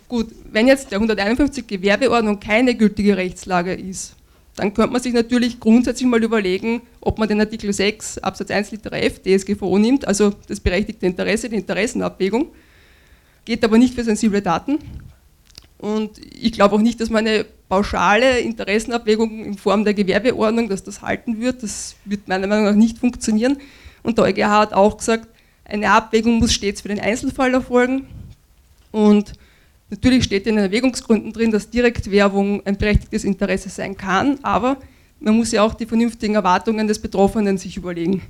Gut, wenn jetzt der 151 Gewerbeordnung keine gültige Rechtslage ist, dann könnte man sich natürlich grundsätzlich mal überlegen, ob man den Artikel 6 Absatz 1 Liter F DSGVO nimmt, also das berechtigte Interesse, die Interessenabwägung. Geht aber nicht für sensible Daten. Und ich glaube auch nicht, dass man eine pauschale Interessenabwägung in Form der Gewerbeordnung, dass das halten wird. Das wird meiner Meinung nach nicht funktionieren. Und der EuGH hat auch gesagt, eine Abwägung muss stets für den Einzelfall erfolgen. Und Natürlich steht in den Erwägungsgründen drin, dass Direktwerbung ein berechtigtes Interesse sein kann, aber man muss ja auch die vernünftigen Erwartungen des Betroffenen sich überlegen.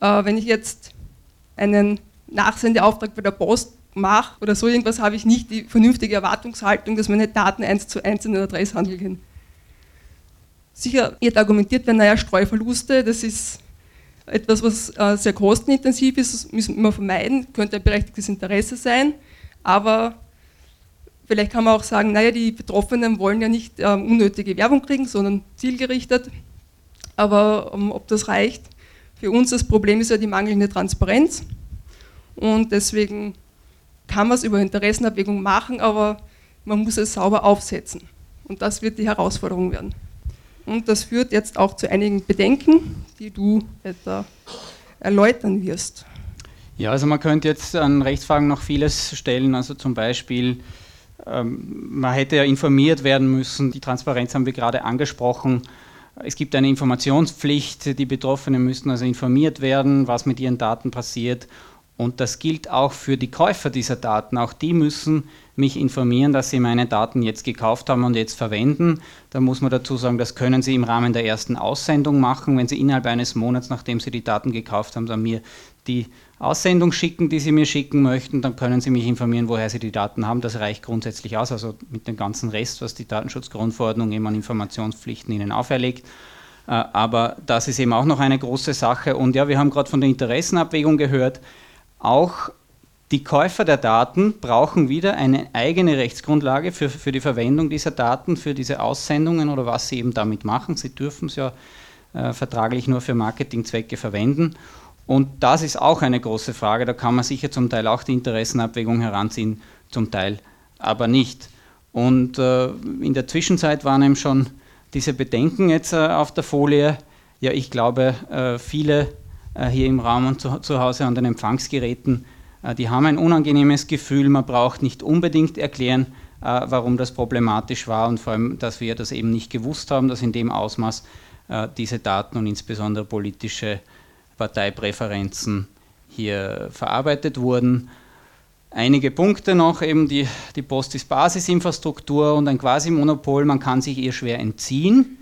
Äh, wenn ich jetzt einen Nachsendeauftrag bei der Post mache oder so irgendwas, habe ich nicht die vernünftige Erwartungshaltung, dass meine Daten eins zu eins in den Adresshandel gehen. Sicher wird argumentiert werden, naja, Streuverluste, das ist etwas, was äh, sehr kostenintensiv ist, das müssen wir vermeiden, könnte ein berechtigtes Interesse sein, aber Vielleicht kann man auch sagen, naja, die Betroffenen wollen ja nicht ähm, unnötige Werbung kriegen, sondern zielgerichtet. Aber ähm, ob das reicht, für uns das Problem ist ja die mangelnde Transparenz. Und deswegen kann man es über Interessenabwägung machen, aber man muss es sauber aufsetzen. Und das wird die Herausforderung werden. Und das führt jetzt auch zu einigen Bedenken, die du etwa erläutern wirst. Ja, also man könnte jetzt an Rechtsfragen noch vieles stellen, also zum Beispiel, man hätte ja informiert werden müssen. Die Transparenz haben wir gerade angesprochen. Es gibt eine Informationspflicht. Die Betroffenen müssen also informiert werden, was mit ihren Daten passiert. Und das gilt auch für die Käufer dieser Daten. Auch die müssen mich informieren, dass sie meine Daten jetzt gekauft haben und jetzt verwenden. Da muss man dazu sagen, das können sie im Rahmen der ersten Aussendung machen, wenn sie innerhalb eines Monats, nachdem sie die Daten gekauft haben, an mir die Aussendung schicken, die Sie mir schicken möchten, dann können Sie mich informieren, woher Sie die Daten haben. Das reicht grundsätzlich aus, also mit dem ganzen Rest, was die Datenschutzgrundverordnung eben an Informationspflichten Ihnen auferlegt. Äh, aber das ist eben auch noch eine große Sache. Und ja, wir haben gerade von der Interessenabwägung gehört. Auch die Käufer der Daten brauchen wieder eine eigene Rechtsgrundlage für, für die Verwendung dieser Daten, für diese Aussendungen oder was sie eben damit machen. Sie dürfen es ja äh, vertraglich nur für Marketingzwecke verwenden. Und das ist auch eine große Frage. Da kann man sicher zum Teil auch die Interessenabwägung heranziehen, zum Teil aber nicht. Und äh, in der Zwischenzeit waren eben schon diese Bedenken jetzt äh, auf der Folie. Ja, ich glaube, äh, viele äh, hier im Raum und zu, zu Hause an den Empfangsgeräten, äh, die haben ein unangenehmes Gefühl. Man braucht nicht unbedingt erklären, äh, warum das problematisch war und vor allem, dass wir das eben nicht gewusst haben, dass in dem Ausmaß diese Daten und insbesondere politische Parteipräferenzen hier verarbeitet wurden. Einige Punkte noch, eben die, die Post ist Basisinfrastruktur und ein Quasi-Monopol, man kann sich ihr schwer entziehen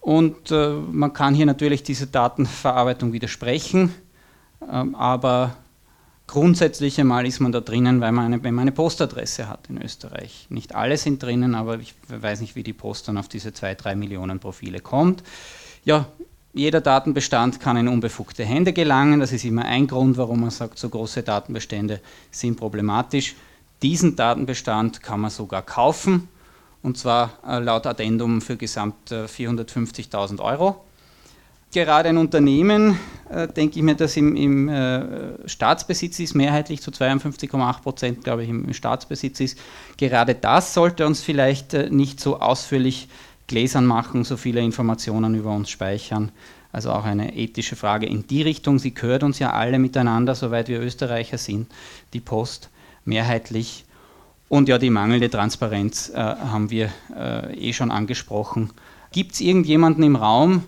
und äh, man kann hier natürlich diese Datenverarbeitung widersprechen, ähm, aber grundsätzlich einmal ist man da drinnen, weil man eine, wenn man eine Postadresse hat in Österreich. Nicht alle sind drinnen, aber ich weiß nicht, wie die Post dann auf diese zwei, drei Millionen Profile kommt. Ja, jeder Datenbestand kann in unbefugte Hände gelangen. Das ist immer ein Grund, warum man sagt, so große Datenbestände sind problematisch. Diesen Datenbestand kann man sogar kaufen, und zwar äh, laut Addendum für gesamt 450.000 Euro. Gerade ein Unternehmen, äh, denke ich mir, das im, im äh, Staatsbesitz ist, mehrheitlich zu 52,8 Prozent, glaube ich, im Staatsbesitz ist, gerade das sollte uns vielleicht nicht so ausführlich Gläsern machen, so viele Informationen über uns speichern. Also auch eine ethische Frage in die Richtung. Sie gehört uns ja alle miteinander, soweit wir Österreicher sind, die Post mehrheitlich. Und ja, die mangelnde Transparenz äh, haben wir äh, eh schon angesprochen. Gibt es irgendjemanden im Raum,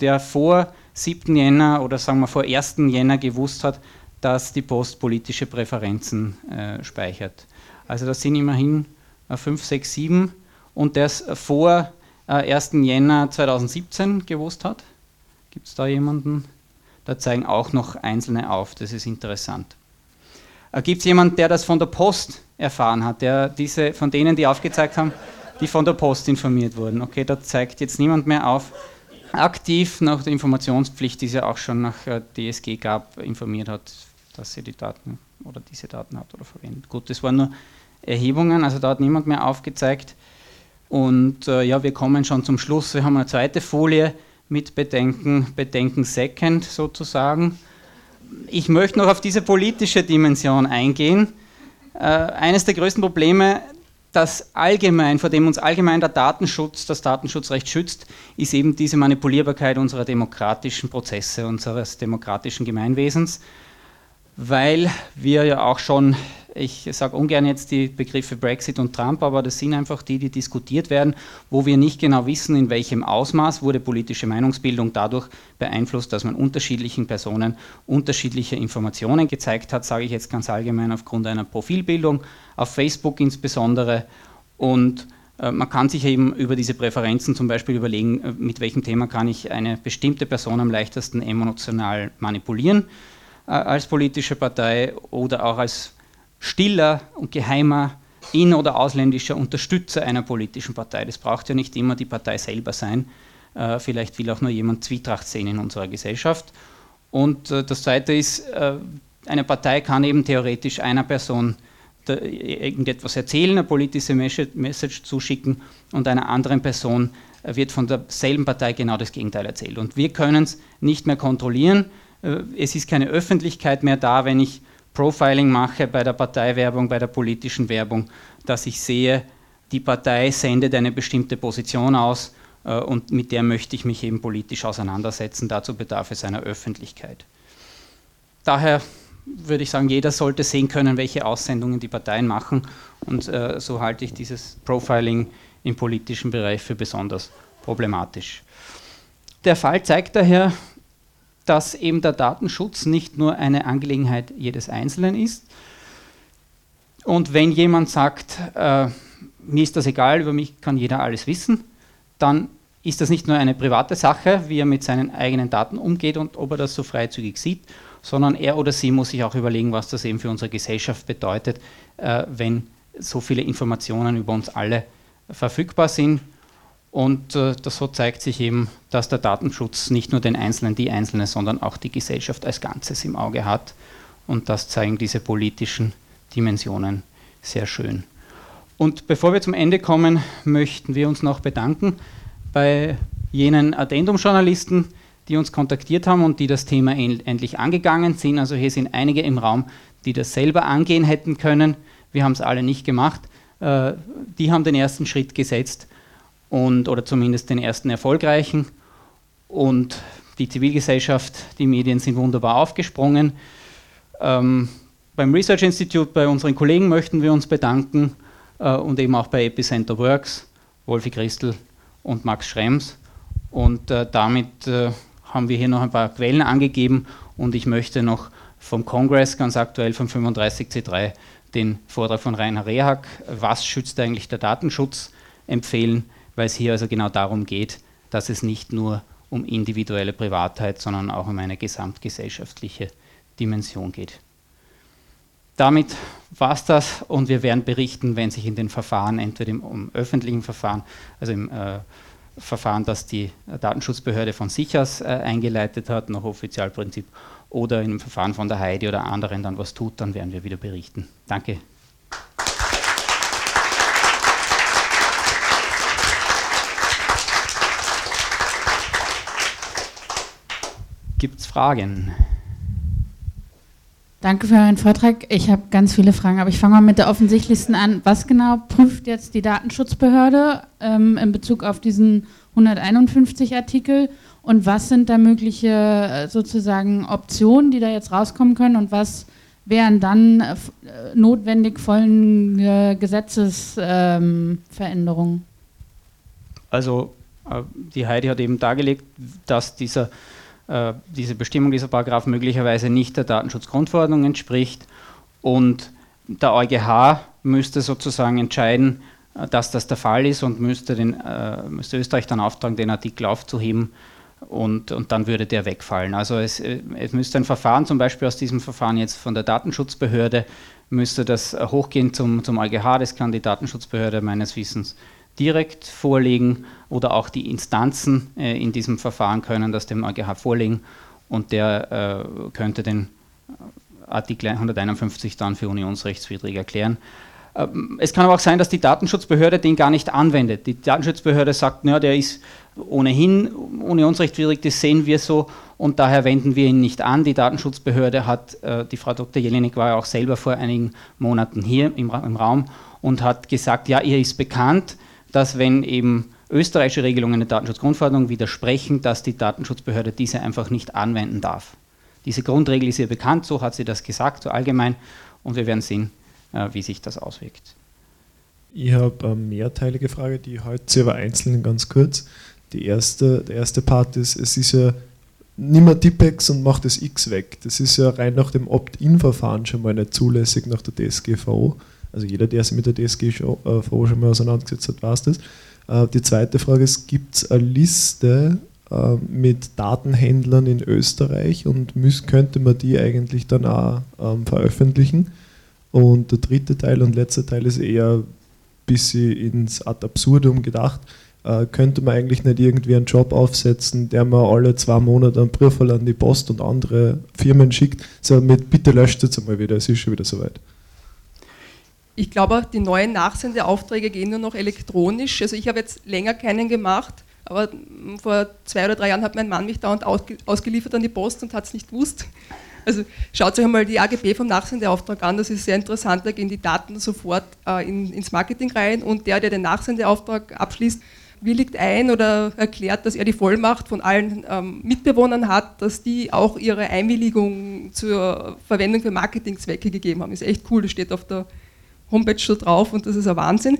der vor 7. Jänner oder sagen wir vor 1. Jänner gewusst hat, dass die Post politische Präferenzen äh, speichert? Also das sind immerhin 5, 6, 7 und das vor 1. Äh, Jänner 2017 gewusst hat. Gibt es da jemanden? Da zeigen auch noch Einzelne auf, das ist interessant. Äh, Gibt es jemanden, der das von der Post erfahren hat, der diese, von denen, die aufgezeigt haben, die von der Post informiert wurden? Okay, da zeigt jetzt niemand mehr auf. Aktiv nach der Informationspflicht, die es ja auch schon nach äh, DSG gab, informiert hat, dass sie die Daten oder diese Daten hat oder verwendet. Gut, das waren nur Erhebungen, also da hat niemand mehr aufgezeigt. Und äh, ja, wir kommen schon zum Schluss. Wir haben eine zweite Folie mit Bedenken, Bedenken Second sozusagen. Ich möchte noch auf diese politische Dimension eingehen. Äh, eines der größten Probleme, das allgemein, vor dem uns allgemein der Datenschutz, das Datenschutzrecht schützt, ist eben diese Manipulierbarkeit unserer demokratischen Prozesse, unseres demokratischen Gemeinwesens, weil wir ja auch schon ich sage ungern jetzt die Begriffe Brexit und Trump, aber das sind einfach die, die diskutiert werden, wo wir nicht genau wissen, in welchem Ausmaß wurde politische Meinungsbildung dadurch beeinflusst, dass man unterschiedlichen Personen unterschiedliche Informationen gezeigt hat, sage ich jetzt ganz allgemein aufgrund einer Profilbildung, auf Facebook insbesondere. Und äh, man kann sich eben über diese Präferenzen zum Beispiel überlegen, äh, mit welchem Thema kann ich eine bestimmte Person am leichtesten emotional manipulieren äh, als politische Partei oder auch als stiller und geheimer in- oder ausländischer Unterstützer einer politischen Partei. Das braucht ja nicht immer die Partei selber sein. Äh, vielleicht will auch nur jemand Zwietracht sehen in unserer Gesellschaft. Und äh, das Zweite ist, äh, eine Partei kann eben theoretisch einer Person irgendetwas erzählen, eine politische Message zuschicken und einer anderen Person wird von derselben Partei genau das Gegenteil erzählt. Und wir können es nicht mehr kontrollieren. Es ist keine Öffentlichkeit mehr da, wenn ich Profiling mache bei der Parteiwerbung, bei der politischen Werbung, dass ich sehe, die Partei sendet eine bestimmte Position aus äh, und mit der möchte ich mich eben politisch auseinandersetzen. Dazu bedarf es einer Öffentlichkeit. Daher würde ich sagen, jeder sollte sehen können, welche Aussendungen die Parteien machen und äh, so halte ich dieses Profiling im politischen Bereich für besonders problematisch. Der Fall zeigt daher, dass eben der Datenschutz nicht nur eine Angelegenheit jedes Einzelnen ist. Und wenn jemand sagt, äh, mir ist das egal, über mich kann jeder alles wissen, dann ist das nicht nur eine private Sache, wie er mit seinen eigenen Daten umgeht und ob er das so freizügig sieht, sondern er oder sie muss sich auch überlegen, was das eben für unsere Gesellschaft bedeutet, äh, wenn so viele Informationen über uns alle verfügbar sind und äh, das so zeigt sich eben, dass der Datenschutz nicht nur den Einzelnen, die Einzelne, sondern auch die Gesellschaft als Ganzes im Auge hat. Und das zeigen diese politischen Dimensionen sehr schön. Und bevor wir zum Ende kommen, möchten wir uns noch bedanken bei jenen Addendum-Journalisten, die uns kontaktiert haben und die das Thema endlich angegangen sind. Also hier sind einige im Raum, die das selber angehen hätten können. Wir haben es alle nicht gemacht. äh, die haben den ersten Schritt gesetzt und, oder zumindest den ersten erfolgreichen. Und die Zivilgesellschaft, die Medien sind wunderbar aufgesprungen. Ähm, beim Research Institute, bei unseren Kollegen möchten wir uns bedanken äh, und eben auch bei Epicenter Works, Wolfi Christel und Max Schrems. Und äh, damit äh, haben wir hier noch ein paar Quellen angegeben und ich möchte noch vom Kongress, ganz aktuell vom 35C3, den Vortrag von Rainer Rehak, was schützt eigentlich der Datenschutz, empfehlen, weil es hier also genau darum geht, dass es nicht nur um individuelle Privatheit, sondern auch um eine gesamtgesellschaftliche Dimension geht. Damit war es das und wir werden berichten, wenn sich in den Verfahren, entweder im, im öffentlichen Verfahren, also im äh, Verfahren, das die Datenschutzbehörde von sich aus äh, eingeleitet hat, nach Offizialprinzip, oder einem Verfahren von der Heidi oder anderen dann was tut, dann werden wir wieder berichten. Danke. Gibt es Fragen? Danke für euren Vortrag. Ich habe ganz viele Fragen, aber ich fange mal mit der offensichtlichsten an. Was genau prüft jetzt die Datenschutzbehörde ähm, in Bezug auf diesen 151 Artikel und was sind da mögliche äh, sozusagen Optionen, die da jetzt rauskommen können und was wären dann äh, notwendig folgende Gesetzesveränderungen? Ähm, also äh, die Heidi hat eben dargelegt, dass dieser äh, diese Bestimmung dieser Paragraph möglicherweise nicht der Datenschutzgrundverordnung entspricht und der EuGH müsste sozusagen entscheiden, äh, dass das der Fall ist und müsste, den, äh, müsste Österreich dann auftragen, den Artikel aufzuheben und, und dann würde der wegfallen. Also es, es müsste ein Verfahren, zum Beispiel aus diesem Verfahren jetzt von der Datenschutzbehörde, müsste das hochgehen zum, zum EuGH, das kann die Datenschutzbehörde meines Wissens direkt vorlegen oder auch die Instanzen äh, in diesem Verfahren können das dem EuGH vorlegen und der äh, könnte den Artikel 151 dann für unionsrechtswidrig erklären. Ähm, es kann aber auch sein, dass die Datenschutzbehörde den gar nicht anwendet. Die Datenschutzbehörde sagt, na, der ist ohnehin unionsrechtswidrig, das sehen wir so und daher wenden wir ihn nicht an. Die Datenschutzbehörde hat, äh, die Frau Dr. Jelinek war ja auch selber vor einigen Monaten hier im, im Raum und hat gesagt, ja, ihr ist bekannt, dass wenn eben österreichische Regelungen der Datenschutzgrundverordnung widersprechen, dass die Datenschutzbehörde diese einfach nicht anwenden darf. Diese Grundregel ist ihr bekannt, so hat sie das gesagt, so allgemein, und wir werden sehen, äh, wie sich das auswirkt. Ich habe eine mehrteilige Frage, die heute sehr aber einzeln ganz kurz. Die erste, der erste Part ist, es ist ja nimm ein Tippex und mach das X weg. Das ist ja rein nach dem Opt-in-Verfahren schon mal nicht zulässig nach der DSGVO. Also jeder, der sich mit der DSGVO äh, schon mal auseinandergesetzt hat, weiß das. Äh, die zweite Frage ist, gibt es eine Liste äh, mit Datenhändlern in Österreich und könnte man die eigentlich dann auch ähm, veröffentlichen? Und der dritte Teil und letzte Teil ist eher ein bisschen ins Ad absurdum gedacht. Könnte man eigentlich nicht irgendwie einen Job aufsetzen, der man alle zwei Monate einen Brief an die Post und andere Firmen schickt, so mit bitte löscht jetzt einmal wieder, es ist schon wieder soweit. Ich glaube, die neuen Nachsendeaufträge gehen nur noch elektronisch. Also ich habe jetzt länger keinen gemacht, aber vor zwei oder drei Jahren hat mein Mann mich dauernd ausgeliefert an die Post und hat es nicht gewusst. Also schaut euch einmal die AGB vom Nachsendeauftrag an, das ist sehr interessant, da gehen die Daten sofort äh, in, ins Marketing rein und der, der den Nachsendeauftrag abschließt, willigt ein oder erklärt, dass er die Vollmacht von allen ähm, Mitbewohnern hat, dass die auch ihre Einwilligung zur Verwendung für Marketingzwecke gegeben haben. Ist echt cool, das steht auf der Homepage schon drauf und das ist ein Wahnsinn.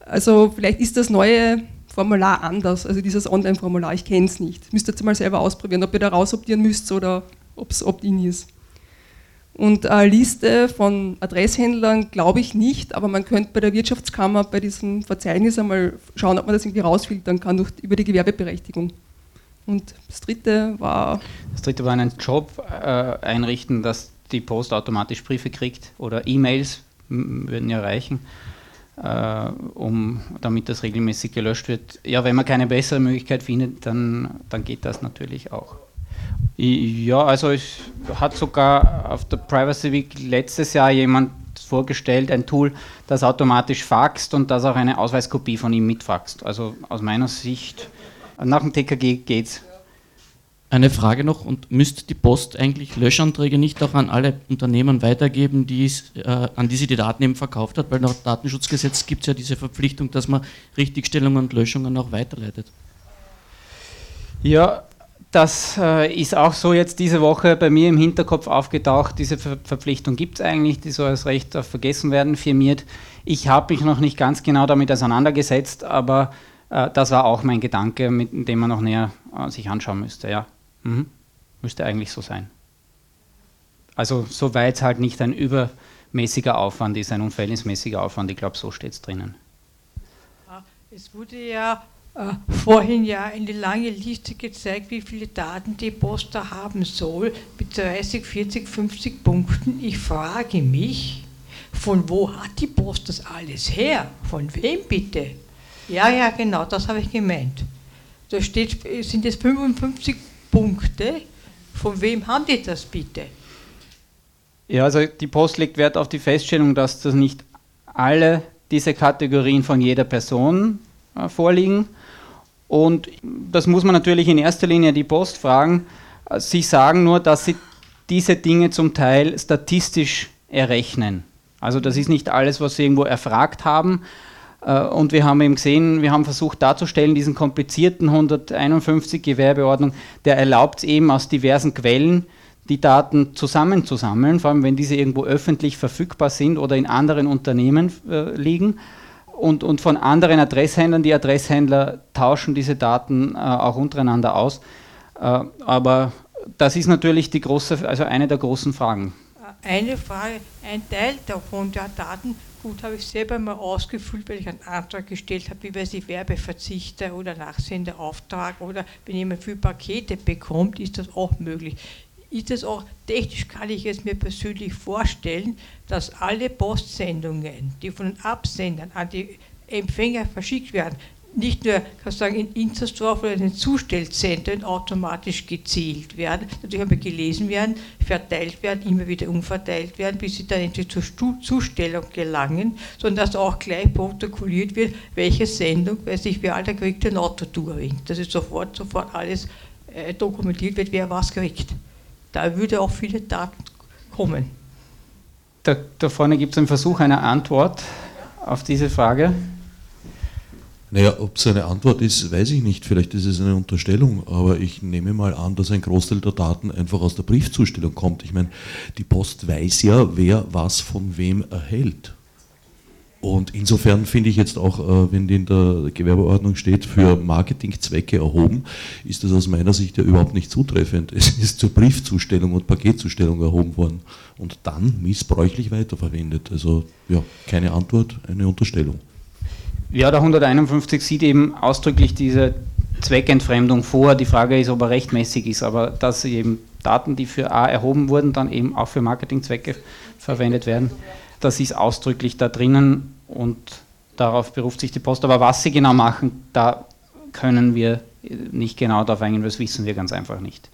Also vielleicht ist das neue Formular anders, also dieses Online-Formular, ich kenne es nicht. Müsst ihr jetzt mal selber ausprobieren, ob ihr da rausoptieren müsst oder ob es opt-in ist. Und eine Liste von Adresshändlern glaube ich nicht, aber man könnte bei der Wirtschaftskammer bei diesem Verzeichnis einmal schauen, ob man das irgendwie rausfiltern kann durch, über die Gewerbeberechtigung. Und das dritte war. Das dritte war einen Job äh, einrichten, dass die Post automatisch Briefe kriegt oder E-Mails würden ja reichen, äh, um, damit das regelmäßig gelöscht wird. Ja, wenn man keine bessere Möglichkeit findet, dann, dann geht das natürlich auch. Ja, also es hat sogar auf der Privacy Week letztes Jahr jemand vorgestellt, ein Tool, das automatisch faxt und das auch eine Ausweiskopie von ihm mitfaxt. Also aus meiner Sicht, nach dem TKG geht's. Eine Frage noch, und müsste die Post eigentlich Löschanträge nicht auch an alle Unternehmen weitergeben, äh, an die sie die Daten eben verkauft hat? Weil nach Datenschutzgesetz gibt es ja diese Verpflichtung, dass man Richtigstellungen und Löschungen auch weiterleitet. Ja, das äh, ist auch so jetzt diese Woche bei mir im Hinterkopf aufgetaucht. Diese Ver Verpflichtung gibt es eigentlich, die soll als Recht auf Vergessenwerden firmiert. Ich habe mich noch nicht ganz genau damit auseinandergesetzt, aber äh, das war auch mein Gedanke, mit dem man noch näher äh, sich anschauen müsste. Ja. Mhm. Müsste eigentlich so sein. Also soweit es halt nicht ein übermäßiger Aufwand ist, ein unverhältnismäßiger Aufwand, ich glaube, so steht es drinnen. Es wurde ja äh, vorhin ja eine lange Liste gezeigt, wie viele Daten die Post da haben soll, mit 30, 40, 50 Punkten. Ich frage mich, von wo hat die Post das alles her? Von wem bitte? Ja, ja, genau, das habe ich gemeint. Da steht, sind es 55 Punkte. Von wem haben die das bitte? Ja, also die Post legt Wert auf die Feststellung, dass das nicht alle diese Kategorien von jeder Person äh, vorliegen. Und das muss man natürlich in erster Linie die Post fragen. Sie sagen nur, dass sie diese Dinge zum Teil statistisch errechnen. Also das ist nicht alles, was sie irgendwo erfragt haben, äh, und wir haben eben gesehen, wir haben versucht darzustellen, diesen komplizierten 151 Gewerbeordnung, der erlaubt es eben aus diversen Quellen, die Daten zusammenzusammeln, vor allem wenn diese irgendwo öffentlich verfügbar sind oder in anderen Unternehmen äh, liegen. Und, und von anderen Adresshändlern, die Adresshändler tauschen diese Daten äh, auch untereinander aus. Äh, aber das ist natürlich die große, also eine der großen Fragen. Eine Frage, ein Teil davon der Daten Gut, habe ich selber mal ausgefüllt, weil ich einen Antrag gestellt habe, wie weiß ich, Werbeverzichter oder Nachsenderauftrag oder wenn jemand viel Pakete bekommt, ist das auch möglich. Ist das auch technisch, kann ich es mir persönlich vorstellen, dass alle Postsendungen, die von den Absendern an die Empfänger verschickt werden, nicht nur sagen, in Inzersdorf oder in den Zustellzentren automatisch gezielt werden, natürlich aber gelesen werden, verteilt werden, immer wieder umverteilt werden, bis sie dann endlich zur Zustellung gelangen, sondern dass auch gleich protokolliert wird, welche Sendung, weiß ich, wer Alter kriegt den Autotouring. Dass es sofort, sofort alles äh, dokumentiert wird, wer was kriegt. Da würde auch viele Daten kommen. Da, da vorne gibt es einen Versuch einer Antwort auf diese Frage. Naja, ob es eine Antwort ist, weiß ich nicht. Vielleicht ist es eine Unterstellung, aber ich nehme mal an, dass ein Großteil der Daten einfach aus der Briefzustellung kommt. Ich meine, die Post weiß ja, wer was von wem erhält. Und insofern finde ich jetzt auch, äh, wenn die in der Gewerbeordnung steht, für Marketingzwecke erhoben, ist das aus meiner Sicht ja überhaupt nicht zutreffend. <laughs> Es ist zur Briefzustellung und Paketzustellung erhoben worden und dann missbräuchlich weiterverwendet. Also ja, keine Antwort, eine Unterstellung. Ja, der 151 sieht eben ausdrücklich diese Zweckentfremdung vor. Die Frage ist, ob er rechtmäßig ist, aber dass eben Daten, die für A erhoben wurden, dann eben auch für Marketingzwecke verwendet werden, das ist ausdrücklich da drinnen und darauf beruft sich die Post. Aber was sie genau machen, da können wir nicht genau darauf eingehen, das wissen wir ganz einfach nicht.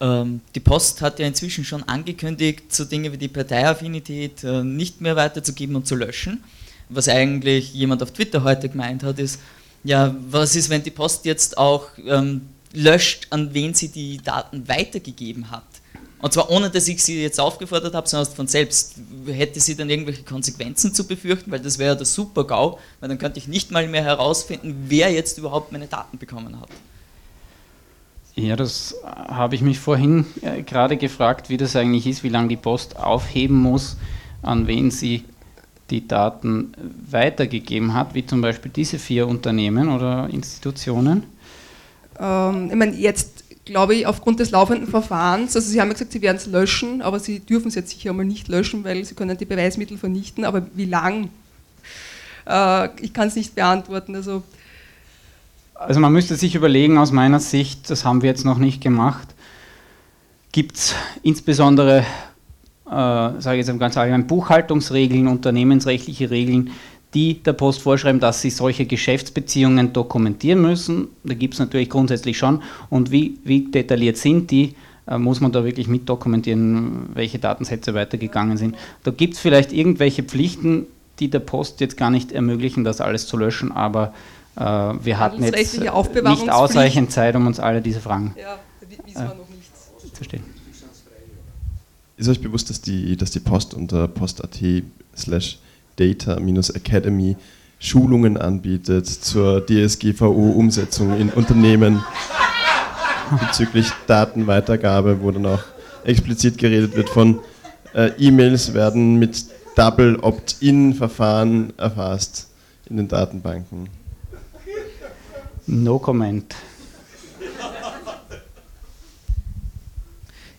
Ähm, die Post hat ja inzwischen schon angekündigt, so Dinge wie die Parteiaffinität äh, nicht mehr weiterzugeben und zu löschen was eigentlich jemand auf Twitter heute gemeint hat, ist, ja, was ist, wenn die Post jetzt auch ähm, löscht, an wen sie die Daten weitergegeben hat? Und zwar ohne, dass ich sie jetzt aufgefordert habe, sondern von selbst. Hätte sie dann irgendwelche Konsequenzen zu befürchten, weil das wäre ja der Super-GAU, weil dann könnte ich nicht mal mehr herausfinden, wer jetzt überhaupt meine Daten bekommen hat. Ja, das habe ich mich vorhin äh, gerade gefragt, wie das eigentlich ist, wie lange die Post aufheben muss, an wen sie die Daten weitergegeben hat, wie zum Beispiel diese vier Unternehmen oder Institutionen? Ähm, ich meine, jetzt glaube ich, aufgrund des laufenden Verfahrens, also Sie haben ja gesagt, Sie werden es löschen, aber Sie dürfen es jetzt sicher einmal nicht löschen, weil Sie können die Beweismittel vernichten, aber wie lang? Äh, ich kann es nicht beantworten. Also, also man müsste sich überlegen, aus meiner Sicht, das haben wir jetzt noch nicht gemacht, gibt es insbesondere äh, sage ich jetzt ganz allgemein, Buchhaltungsregeln, unternehmensrechtliche Regeln, die der Post vorschreiben, dass sie solche Geschäftsbeziehungen dokumentieren müssen. Da gibt es natürlich grundsätzlich schon. Und wie, wie detailliert sind die? Äh, muss man da wirklich mit dokumentieren, welche Datensätze weitergegangen sind. Da gibt es vielleicht irgendwelche Pflichten, die der Post jetzt gar nicht ermöglichen, das alles zu löschen, aber äh, wir hatten jetzt nicht ausreichend Zeit, um uns alle diese Fragen. Ja äh, zu stellen. Ist euch bewusst, dass die, dass die Post unter post.at slash data-academy Schulungen anbietet zur DSGVO-Umsetzung in Unternehmen <laughs> bezüglich Datenweitergabe, wo dann auch explizit geredet wird von äh, E-Mails werden mit Double Opt-in-Verfahren erfasst in den Datenbanken. No comment.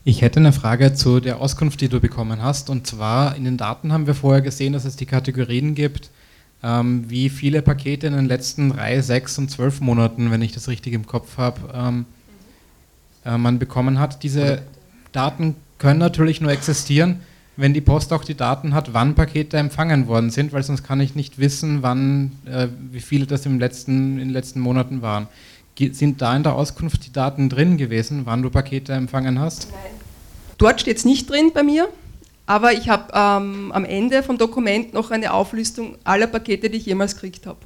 Ich hätte eine Frage zu der Auskunft, die du bekommen hast. Und zwar in den Daten haben wir vorher gesehen, dass es die Kategorien gibt, ähm, wie viele Pakete in den letzten drei, sechs und zwölf Monaten, wenn ich das richtig im Kopf habe, ähm, äh, man bekommen hat. Diese Daten können natürlich nur existieren, wenn die Post auch die Daten hat, wann Pakete empfangen worden sind, weil sonst kann ich nicht wissen, wann, äh, wie viele das im letzten, in den letzten Monaten waren. Sind da in der Auskunft die Daten drin gewesen, wann du Pakete empfangen hast? Nein. Dort steht es nicht drin bei mir, aber ich habe ähm, am Ende vom Dokument noch eine Auflistung aller Pakete, die ich jemals gekriegt habe.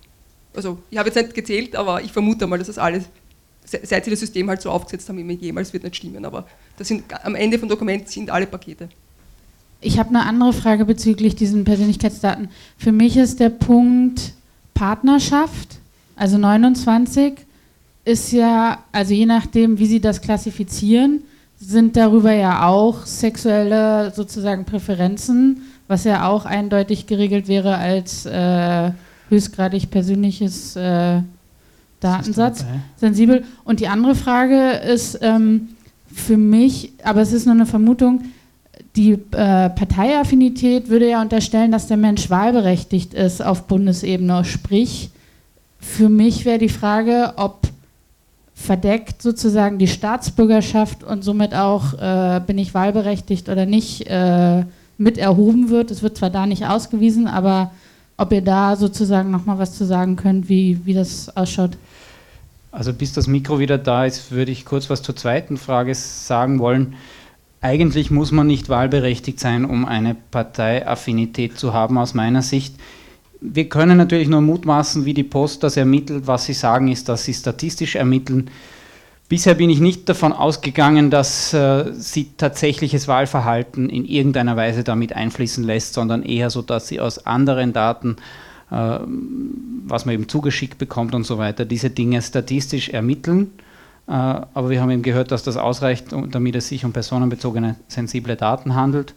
Also ich habe jetzt nicht gezählt, aber ich vermute mal, dass das alles, seit sie das System halt so aufgesetzt haben, jemals wird nicht stimmen, aber das sind, am Ende vom Dokument sind alle Pakete. Ich habe eine andere Frage bezüglich diesen Persönlichkeitsdaten. Für mich ist der Punkt Partnerschaft, also 29, ist ja, also je nachdem, wie Sie das klassifizieren, sind darüber ja auch sexuelle sozusagen Präferenzen, was ja auch eindeutig geregelt wäre als äh, höchstgradig persönliches äh, Datensatz, sensibel. Und die andere Frage ist ähm, für mich, aber es ist nur eine Vermutung, die äh, Parteiaffinität würde ja unterstellen, dass der Mensch wahlberechtigt ist auf Bundesebene. Sprich, für mich wäre die Frage, ob verdeckt sozusagen die Staatsbürgerschaft und somit auch, äh, bin ich wahlberechtigt oder nicht, äh, mit erhoben wird. Es wird zwar da nicht ausgewiesen, aber ob ihr da sozusagen nochmal was zu sagen könnt, wie, wie das ausschaut. Also bis das Mikro wieder da ist, würde ich kurz was zur zweiten Frage sagen wollen. Eigentlich muss man nicht wahlberechtigt sein, um eine Parteiaffinität zu haben, aus meiner Sicht wir können natürlich nur mutmaßen, wie die Post das ermittelt. Was sie sagen, ist, dass sie statistisch ermitteln. Bisher bin ich nicht davon ausgegangen, dass äh, sie tatsächliches Wahlverhalten in irgendeiner Weise damit einfließen lässt, sondern eher so, dass sie aus anderen Daten, äh, was man eben zugeschickt bekommt und so weiter, diese Dinge statistisch ermitteln. Äh, aber wir haben eben gehört, dass das ausreicht, damit es sich um personenbezogene sensible Daten handelt.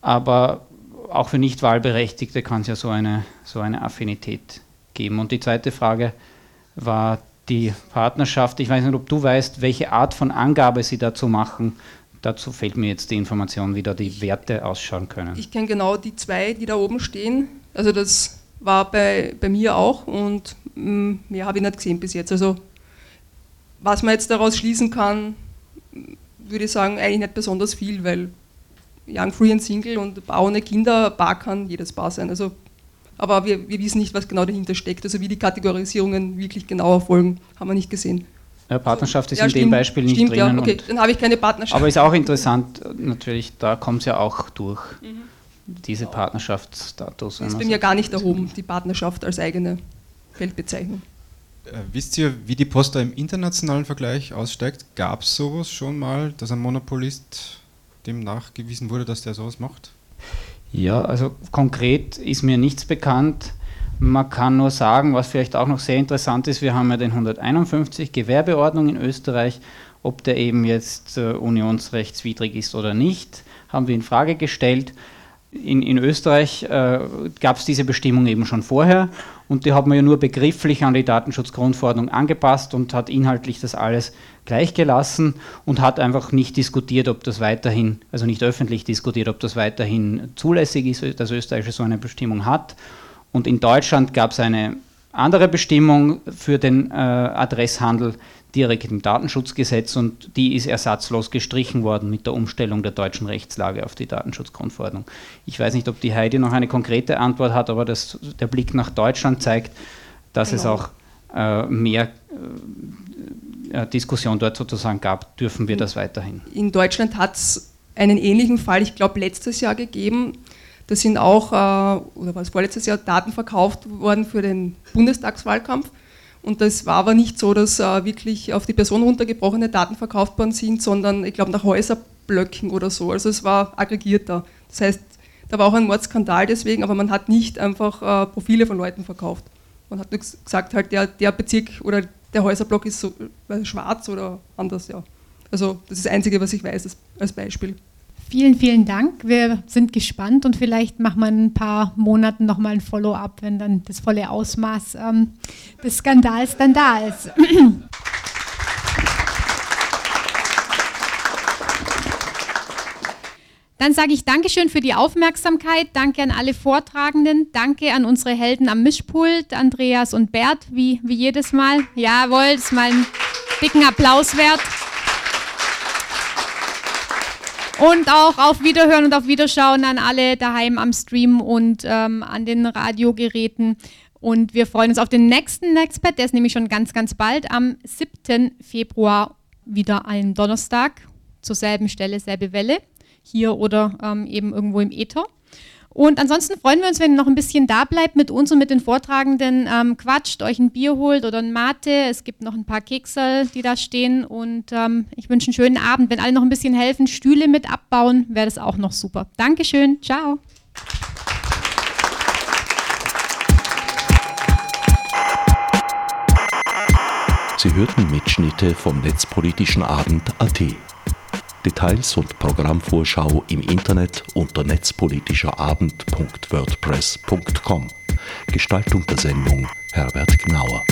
Aber auch für Nichtwahlberechtigte kann es ja so eine, so eine Affinität geben. Und die zweite Frage war die Partnerschaft. Ich weiß nicht, ob du weißt, welche Art von Angabe sie dazu machen. Dazu fehlt mir jetzt die Information, wie da die Werte ausschauen können. Ich kenne genau die zwei, die da oben stehen. Also das war bei, bei mir auch und mm, mehr habe ich nicht gesehen bis jetzt. Also was man jetzt daraus schließen kann, würde ich sagen, eigentlich nicht besonders viel, weil Young, Free and Single und ohne Kinder, Bar kann jedes Bar sein. Also, aber wir, wir wissen nicht, was genau dahinter steckt. Also wie die Kategorisierungen wirklich genau erfolgen, haben wir nicht gesehen. Ja, Partnerschaft ist ja, in stimmt, dem Beispiel nicht stimmt, drinnen. Ja, okay, dann habe ich keine Partnerschaft. Aber ist auch interessant, natürlich, da kommt es ja auch durch, mhm. diese Partnerschaftsstatus. Das ist bei mir gar nicht erhoben, die Partnerschaft als eigene Feldbezeichnung. Äh, wisst ihr, wie die Post da im internationalen Vergleich aussteigt? Gab es sowas schon mal, dass ein Monopolist dem nachgewiesen wurde, dass der sowas macht? Ja, also konkret ist mir nichts bekannt. Man kann nur sagen, was vielleicht auch noch sehr interessant ist, wir haben ja den 151 Gewerbeordnung in Österreich, ob der eben jetzt äh, unionsrechtswidrig ist oder nicht, haben wir in Frage gestellt. In, in Österreich äh, gab es diese Bestimmung eben schon vorher und die hat man ja nur begrifflich an die Datenschutzgrundverordnung angepasst und hat inhaltlich das alles gleichgelassen und hat einfach nicht diskutiert, ob das weiterhin, also nicht öffentlich diskutiert, ob das weiterhin zulässig ist, dass Österreich so eine Bestimmung hat. Und in Deutschland gab es eine andere Bestimmung für den äh, Adresshandel direkt im Datenschutzgesetz und die ist ersatzlos gestrichen worden mit der Umstellung der deutschen Rechtslage auf die Datenschutzgrundverordnung. Ich weiß nicht, ob die Heidi noch eine konkrete Antwort hat, aber das, der Blick nach Deutschland zeigt, dass genau. es auch äh, mehr äh, Diskussion dort sozusagen gab, dürfen wir das weiterhin. In Deutschland hat es einen ähnlichen Fall, ich glaube, letztes Jahr gegeben. Da sind auch, äh, oder war es vorletztes Jahr, Daten verkauft worden für den Bundestagswahlkampf. Und das war aber nicht so, dass äh, wirklich auf die Person runtergebrochene Daten verkauft worden sind, sondern ich glaube nach Häuserblöcken oder so. Also es war aggregierter. Das heißt, da war auch ein Mordskandal deswegen, aber man hat nicht einfach äh, Profile von Leuten verkauft. Man hat nur gesagt, halt der, der Bezirk oder der Häuserblock ist so äh, schwarz oder anders, ja. Also das ist das Einzige, was ich weiß als, als Beispiel. Vielen, vielen Dank. Wir sind gespannt und vielleicht machen wir in ein paar Monaten nochmal ein Follow-up, wenn dann das volle Ausmaß ähm, des Skandals dann da ist. <clears throat> Dann sage ich Dankeschön für die Aufmerksamkeit. Danke an alle Vortragenden. Danke an unsere Helden am Mischpult, Andreas und Bert, wie, wie jedes Mal. Jawohl, das ist mal einen dicken Applaus wert. Und auch auf Wiederhören und auf Wiederschauen an alle daheim am Stream und ähm, an den Radiogeräten. Und wir freuen uns auf den nächsten Nextpad, der ist nämlich schon ganz, ganz bald, am 7. Februar, wieder ein Donnerstag, zur selben Stelle, selbe Welle hier oder ähm, eben irgendwo im Äther. Und ansonsten freuen wir uns, wenn ihr noch ein bisschen da bleibt mit uns und mit den Vortragenden, ähm, quatscht, euch ein Bier holt oder ein Mate. Es gibt noch ein paar Keksel, die da stehen. Und ähm, ich wünsche einen schönen Abend. Wenn alle noch ein bisschen helfen, Stühle mit abbauen, wäre das auch noch super. Dankeschön. Ciao. Sie hörten Mitschnitte vom Netzpolitischen Abend AT. Details und Programmvorschau im Internet unter netzpolitischerabend.wordpress.com. Gestaltung der Sendung Herbert Gnauer.